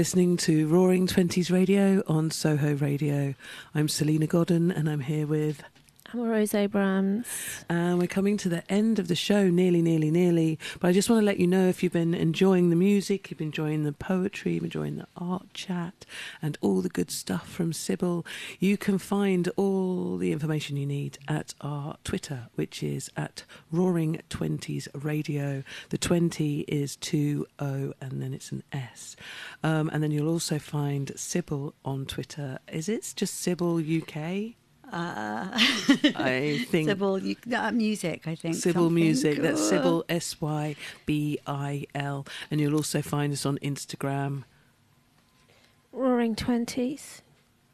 listening to Roaring Twenties Radio on Soho Radio. I'm Salena Godden and I'm here with. I'm Rose Abrams. And we're coming to the end of the show, nearly, nearly, nearly. But I just want to let you know if you've been enjoying the music, you've been enjoying the poetry, you've been enjoying the art chat, and all the good stuff from Sybil, you can find all the information you need at our Twitter, which is at Roaring Twenties Radio. The 20 is 2 O and then it's an S. Um, and then you'll also find Sybil on Twitter. Is it just Sybil UK? Uh, *laughs* I think Sybil you, uh, music. I think Sybil something. Music. That's Sybil S Y B I L, and you'll also find us on Instagram. Roaring Twenties.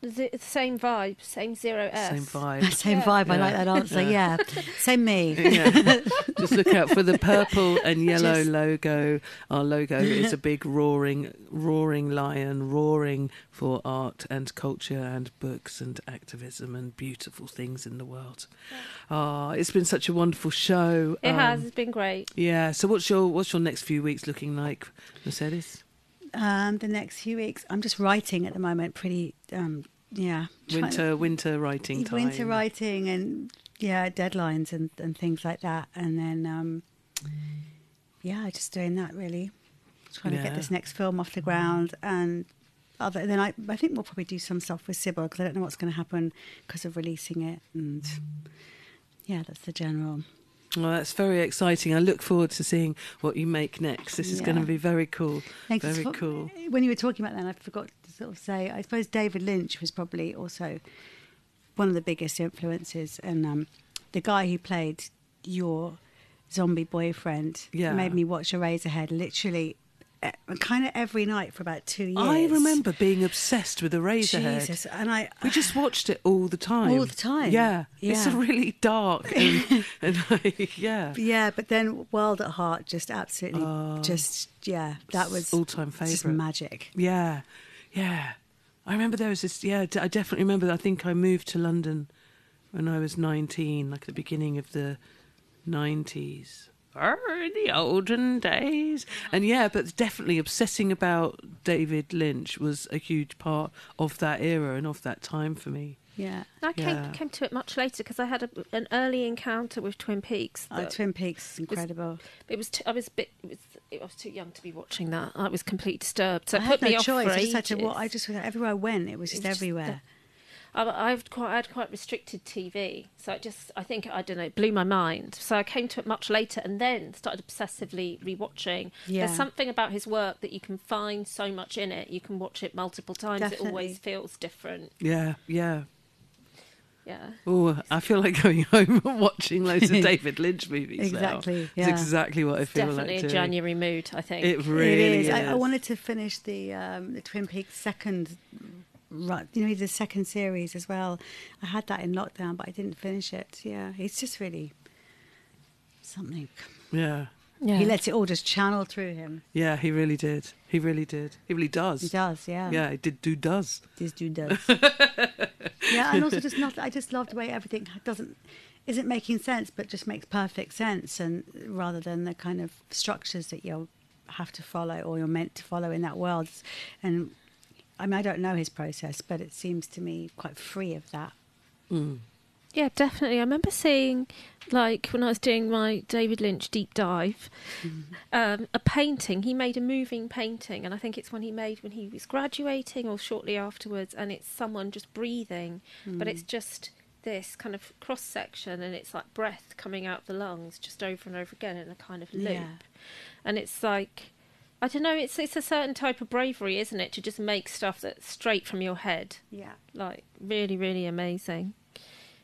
The same vibe? Same zero S. Same vibe. *laughs* Same vibe. I like that answer. Yeah, *laughs* same me. Yeah. *laughs* Just look out for the purple and yellow Just- logo. Our logo is a big roaring, roaring lion, roaring for art and culture and books and activism and beautiful things in the world. Ah, it's been such a wonderful show. It Um, has. It's been great. Yeah. So, what's your what's your next few weeks looking like, Mercedes? Um, the next few weeks, I'm just writing at the moment. Pretty, um, yeah. Winter, winter writing time. winter writing and yeah, deadlines and, and things like that. And then, um, yeah, just doing that really, trying to get this next film off the ground. And other then I, I think we'll probably do some stuff with Sybil because I don't know what's going to happen because of releasing it. And yeah, that's the general. Well, that's very exciting. I look forward to seeing what you make next. This is going to be very cool. Thanks. Very For- cool. When you were talking about that, I forgot to sort of say, I suppose David Lynch was probably also one of the biggest influences. And um, the guy who played your zombie boyfriend Yeah. made me watch Eraserhead literally uh, kind of every night for about two years. I remember being obsessed with Eraserhead. Jesus, and I We just *sighs* watched it all the time. All the time. Yeah. It's a really dark *laughs* and, and like, yeah. Yeah, but then Wild at Heart just absolutely, oh. just, yeah, that was all-time Just favourite. magic. Yeah. Yeah. I remember there was this, yeah, I definitely remember, I think I moved to London when I was 19, like the beginning of the 90s. Oh, in the olden days. And yeah, but definitely obsessing about David Lynch was a huge part of that era and of that time for me. Yeah. I came, Yeah. came to it much later because I had a, an early encounter with Twin Peaks. Oh, Twin Peaks is was- incredible. It was. T- I was a bit. It was. I was too young to be watching that. I was completely disturbed. So I it had put no me off choice. for I just had to. ages. wa- I just everywhere I went, it was just It was just everywhere. I, I've quite, I had quite restricted TV, so it just, I think, I don't know, it blew my mind. So I came to it much later, and then started obsessively rewatching. Yeah. There's something about his work that you can find so much in it. You can watch it multiple times. It always feels different. Yeah, yeah. Yeah. Oh, I feel like going *laughs* home and watching loads of *laughs* David Lynch movies. now. Exactly, It's exactly what I feel definitely like a doing. January mood. I think It really it is. is. I, I wanted to finish the um, the Twin Peaks second, run, you know, the second series as well. I had that in lockdown, but I didn't finish it. Yeah, it's just really something. Yeah. Yeah. He lets it all just channel through him. Yeah, he really did. He really did. He really does. He does, yeah. Yeah, he did do does. This do does. *laughs* yeah, and also just not. I just love the way everything doesn't isn't making sense, but just makes perfect sense, and rather than the kind of structures that you have to follow or you're meant to follow in that world. And I mean, I don't know his process, but it seems to me quite free of that. Mm. Yeah, definitely. I remember seeing, like, when I was doing my David Lynch deep dive, um, a painting. He made a moving painting, and I think it's one he made when he was graduating or shortly afterwards. And it's someone just breathing, but Mm. it's just this kind of cross section, and it's like breath coming out the lungs just over and over again in a kind of loop. Yeah. And it's like. I don't know. It's it's a certain type of bravery, isn't it, to just make stuff that's straight from your head. Yeah. Like really, really amazing.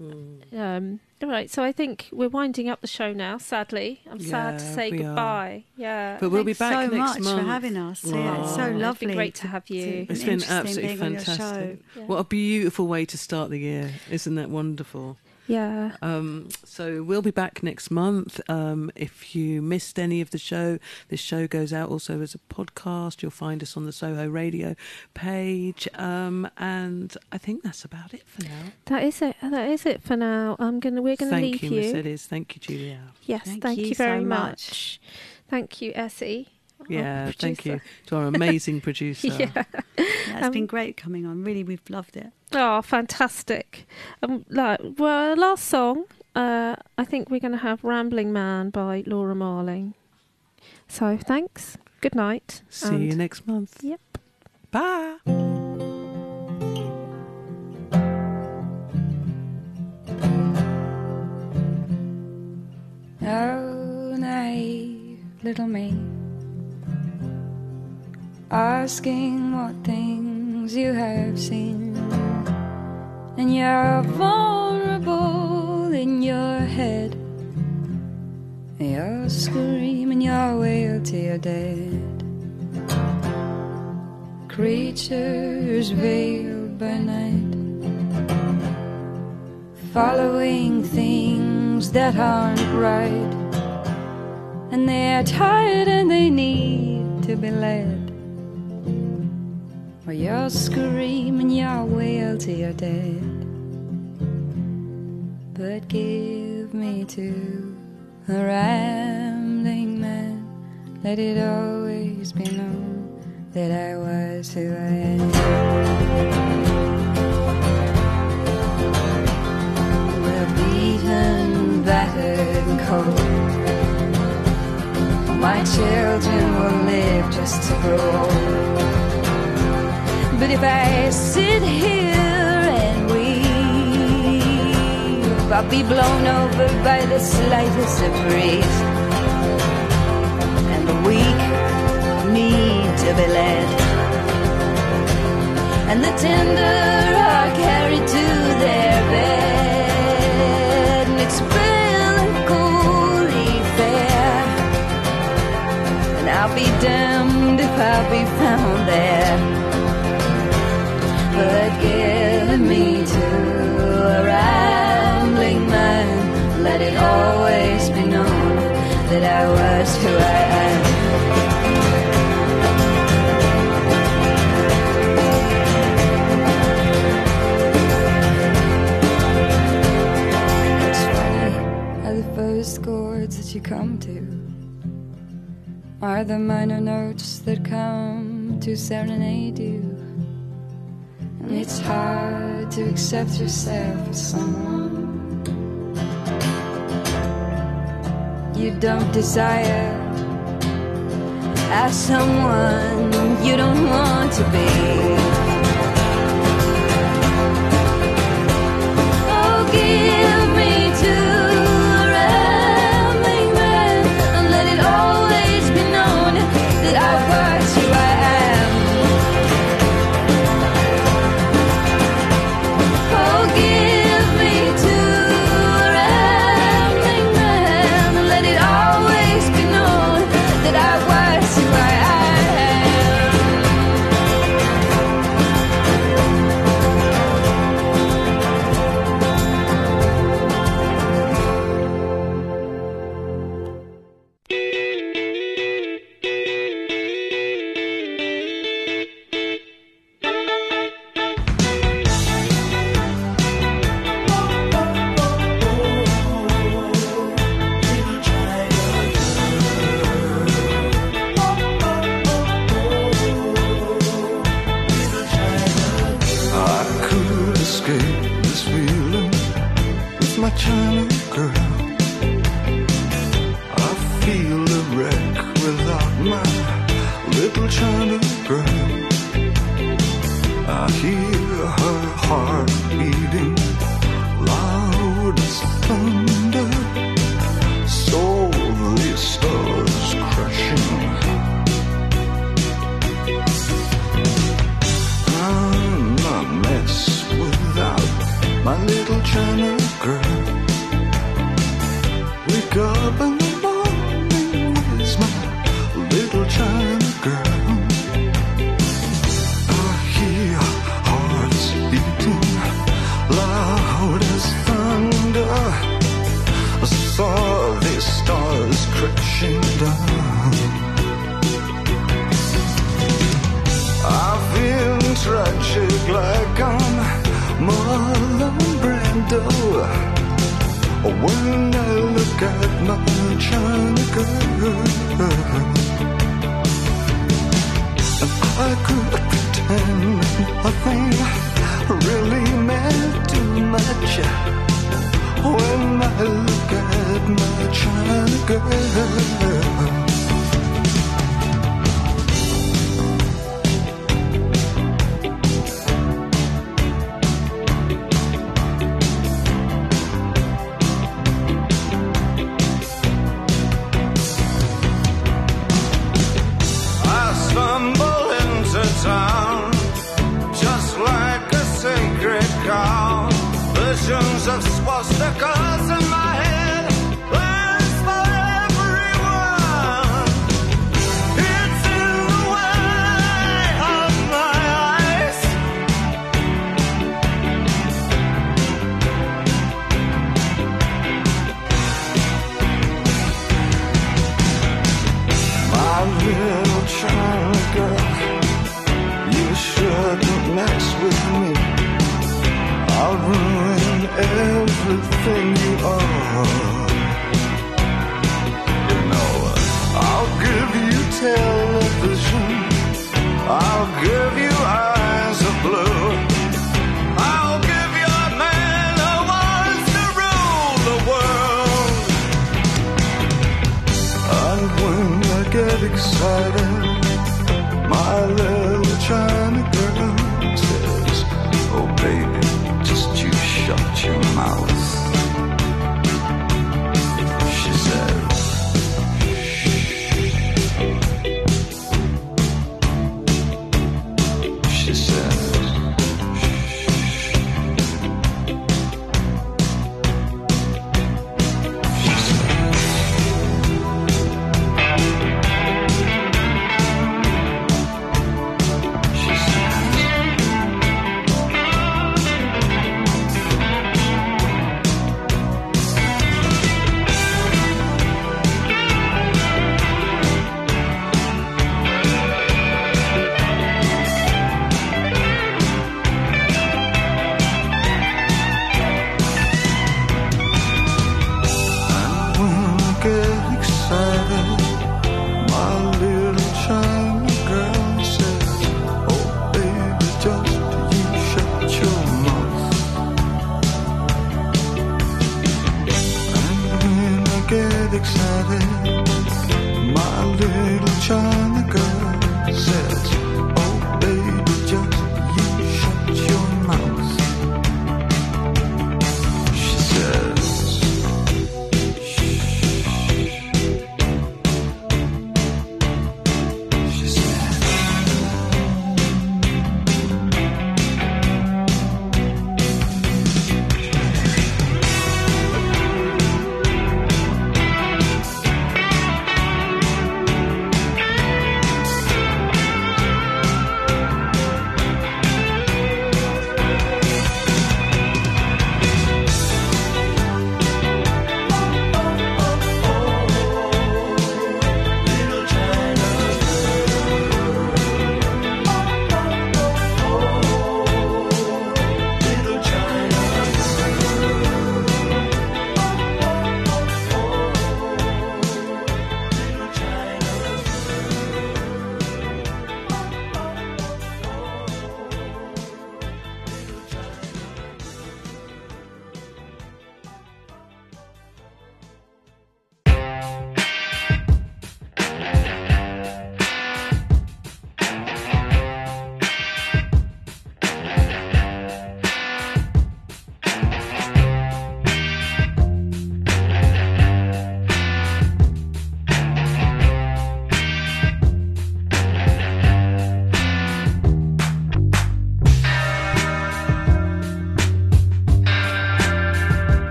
Mm. Um, all right, so I think we're winding up the show now. Sadly, I'm sad to say we are. goodbye. Yeah, But we'll be back so next much month. for having us. Yeah, it's so lovely. It's been great to have you. It's It's been interesting absolutely being on your fantastic. show. What a beautiful way to start the year. Isn't that wonderful? Yeah. Um, so we'll be back next month. Um, if you missed any of the show, this show goes out also as a podcast. You'll find us on the Soho Radio page. Um, and I think that's about it for now. That is it. That is it for now. I'm gonna. We're gonna Thank leave you, Thank you, Mercedes. Thank you, Julia. Yes, Thank thank, you you, very so much. much. Thank you, Essie. Yeah, thank you to our amazing producer. *laughs* yeah. Yeah, it's Um, been great coming on. Really, we've loved it. Oh, fantastic! Um, like, well, last song. Uh, I think we're going to have "Rambling Man" by Laura Marling. So, thanks. Good night. See and- you next month. Yep. Bye. Oh, naive little me, asking what things you have seen, and you're vulnerable in your head. You're screaming your way to your dead. Creatures veiled by night following things that aren't right. And they're tired and they need to be led. You're screaming your wail to your dead. But give me to a rambling man. Let it always be known that I was who I am. Beaten, battered, and cold. My children will live just to grow old. But if I sit here and weep, I'll be blown over by the slightest of breeze. And the weak need to be led. And the tender are carried to their bed. And it's melancholy fair. And I'll be damned if I'll be found there. Let it always be known that I was who I am. It's funny how the first chords that you come to are the minor notes that come to serenade you. And it's hard to accept yourself as someone you don't desire, as someone you don't want to be. Oh, give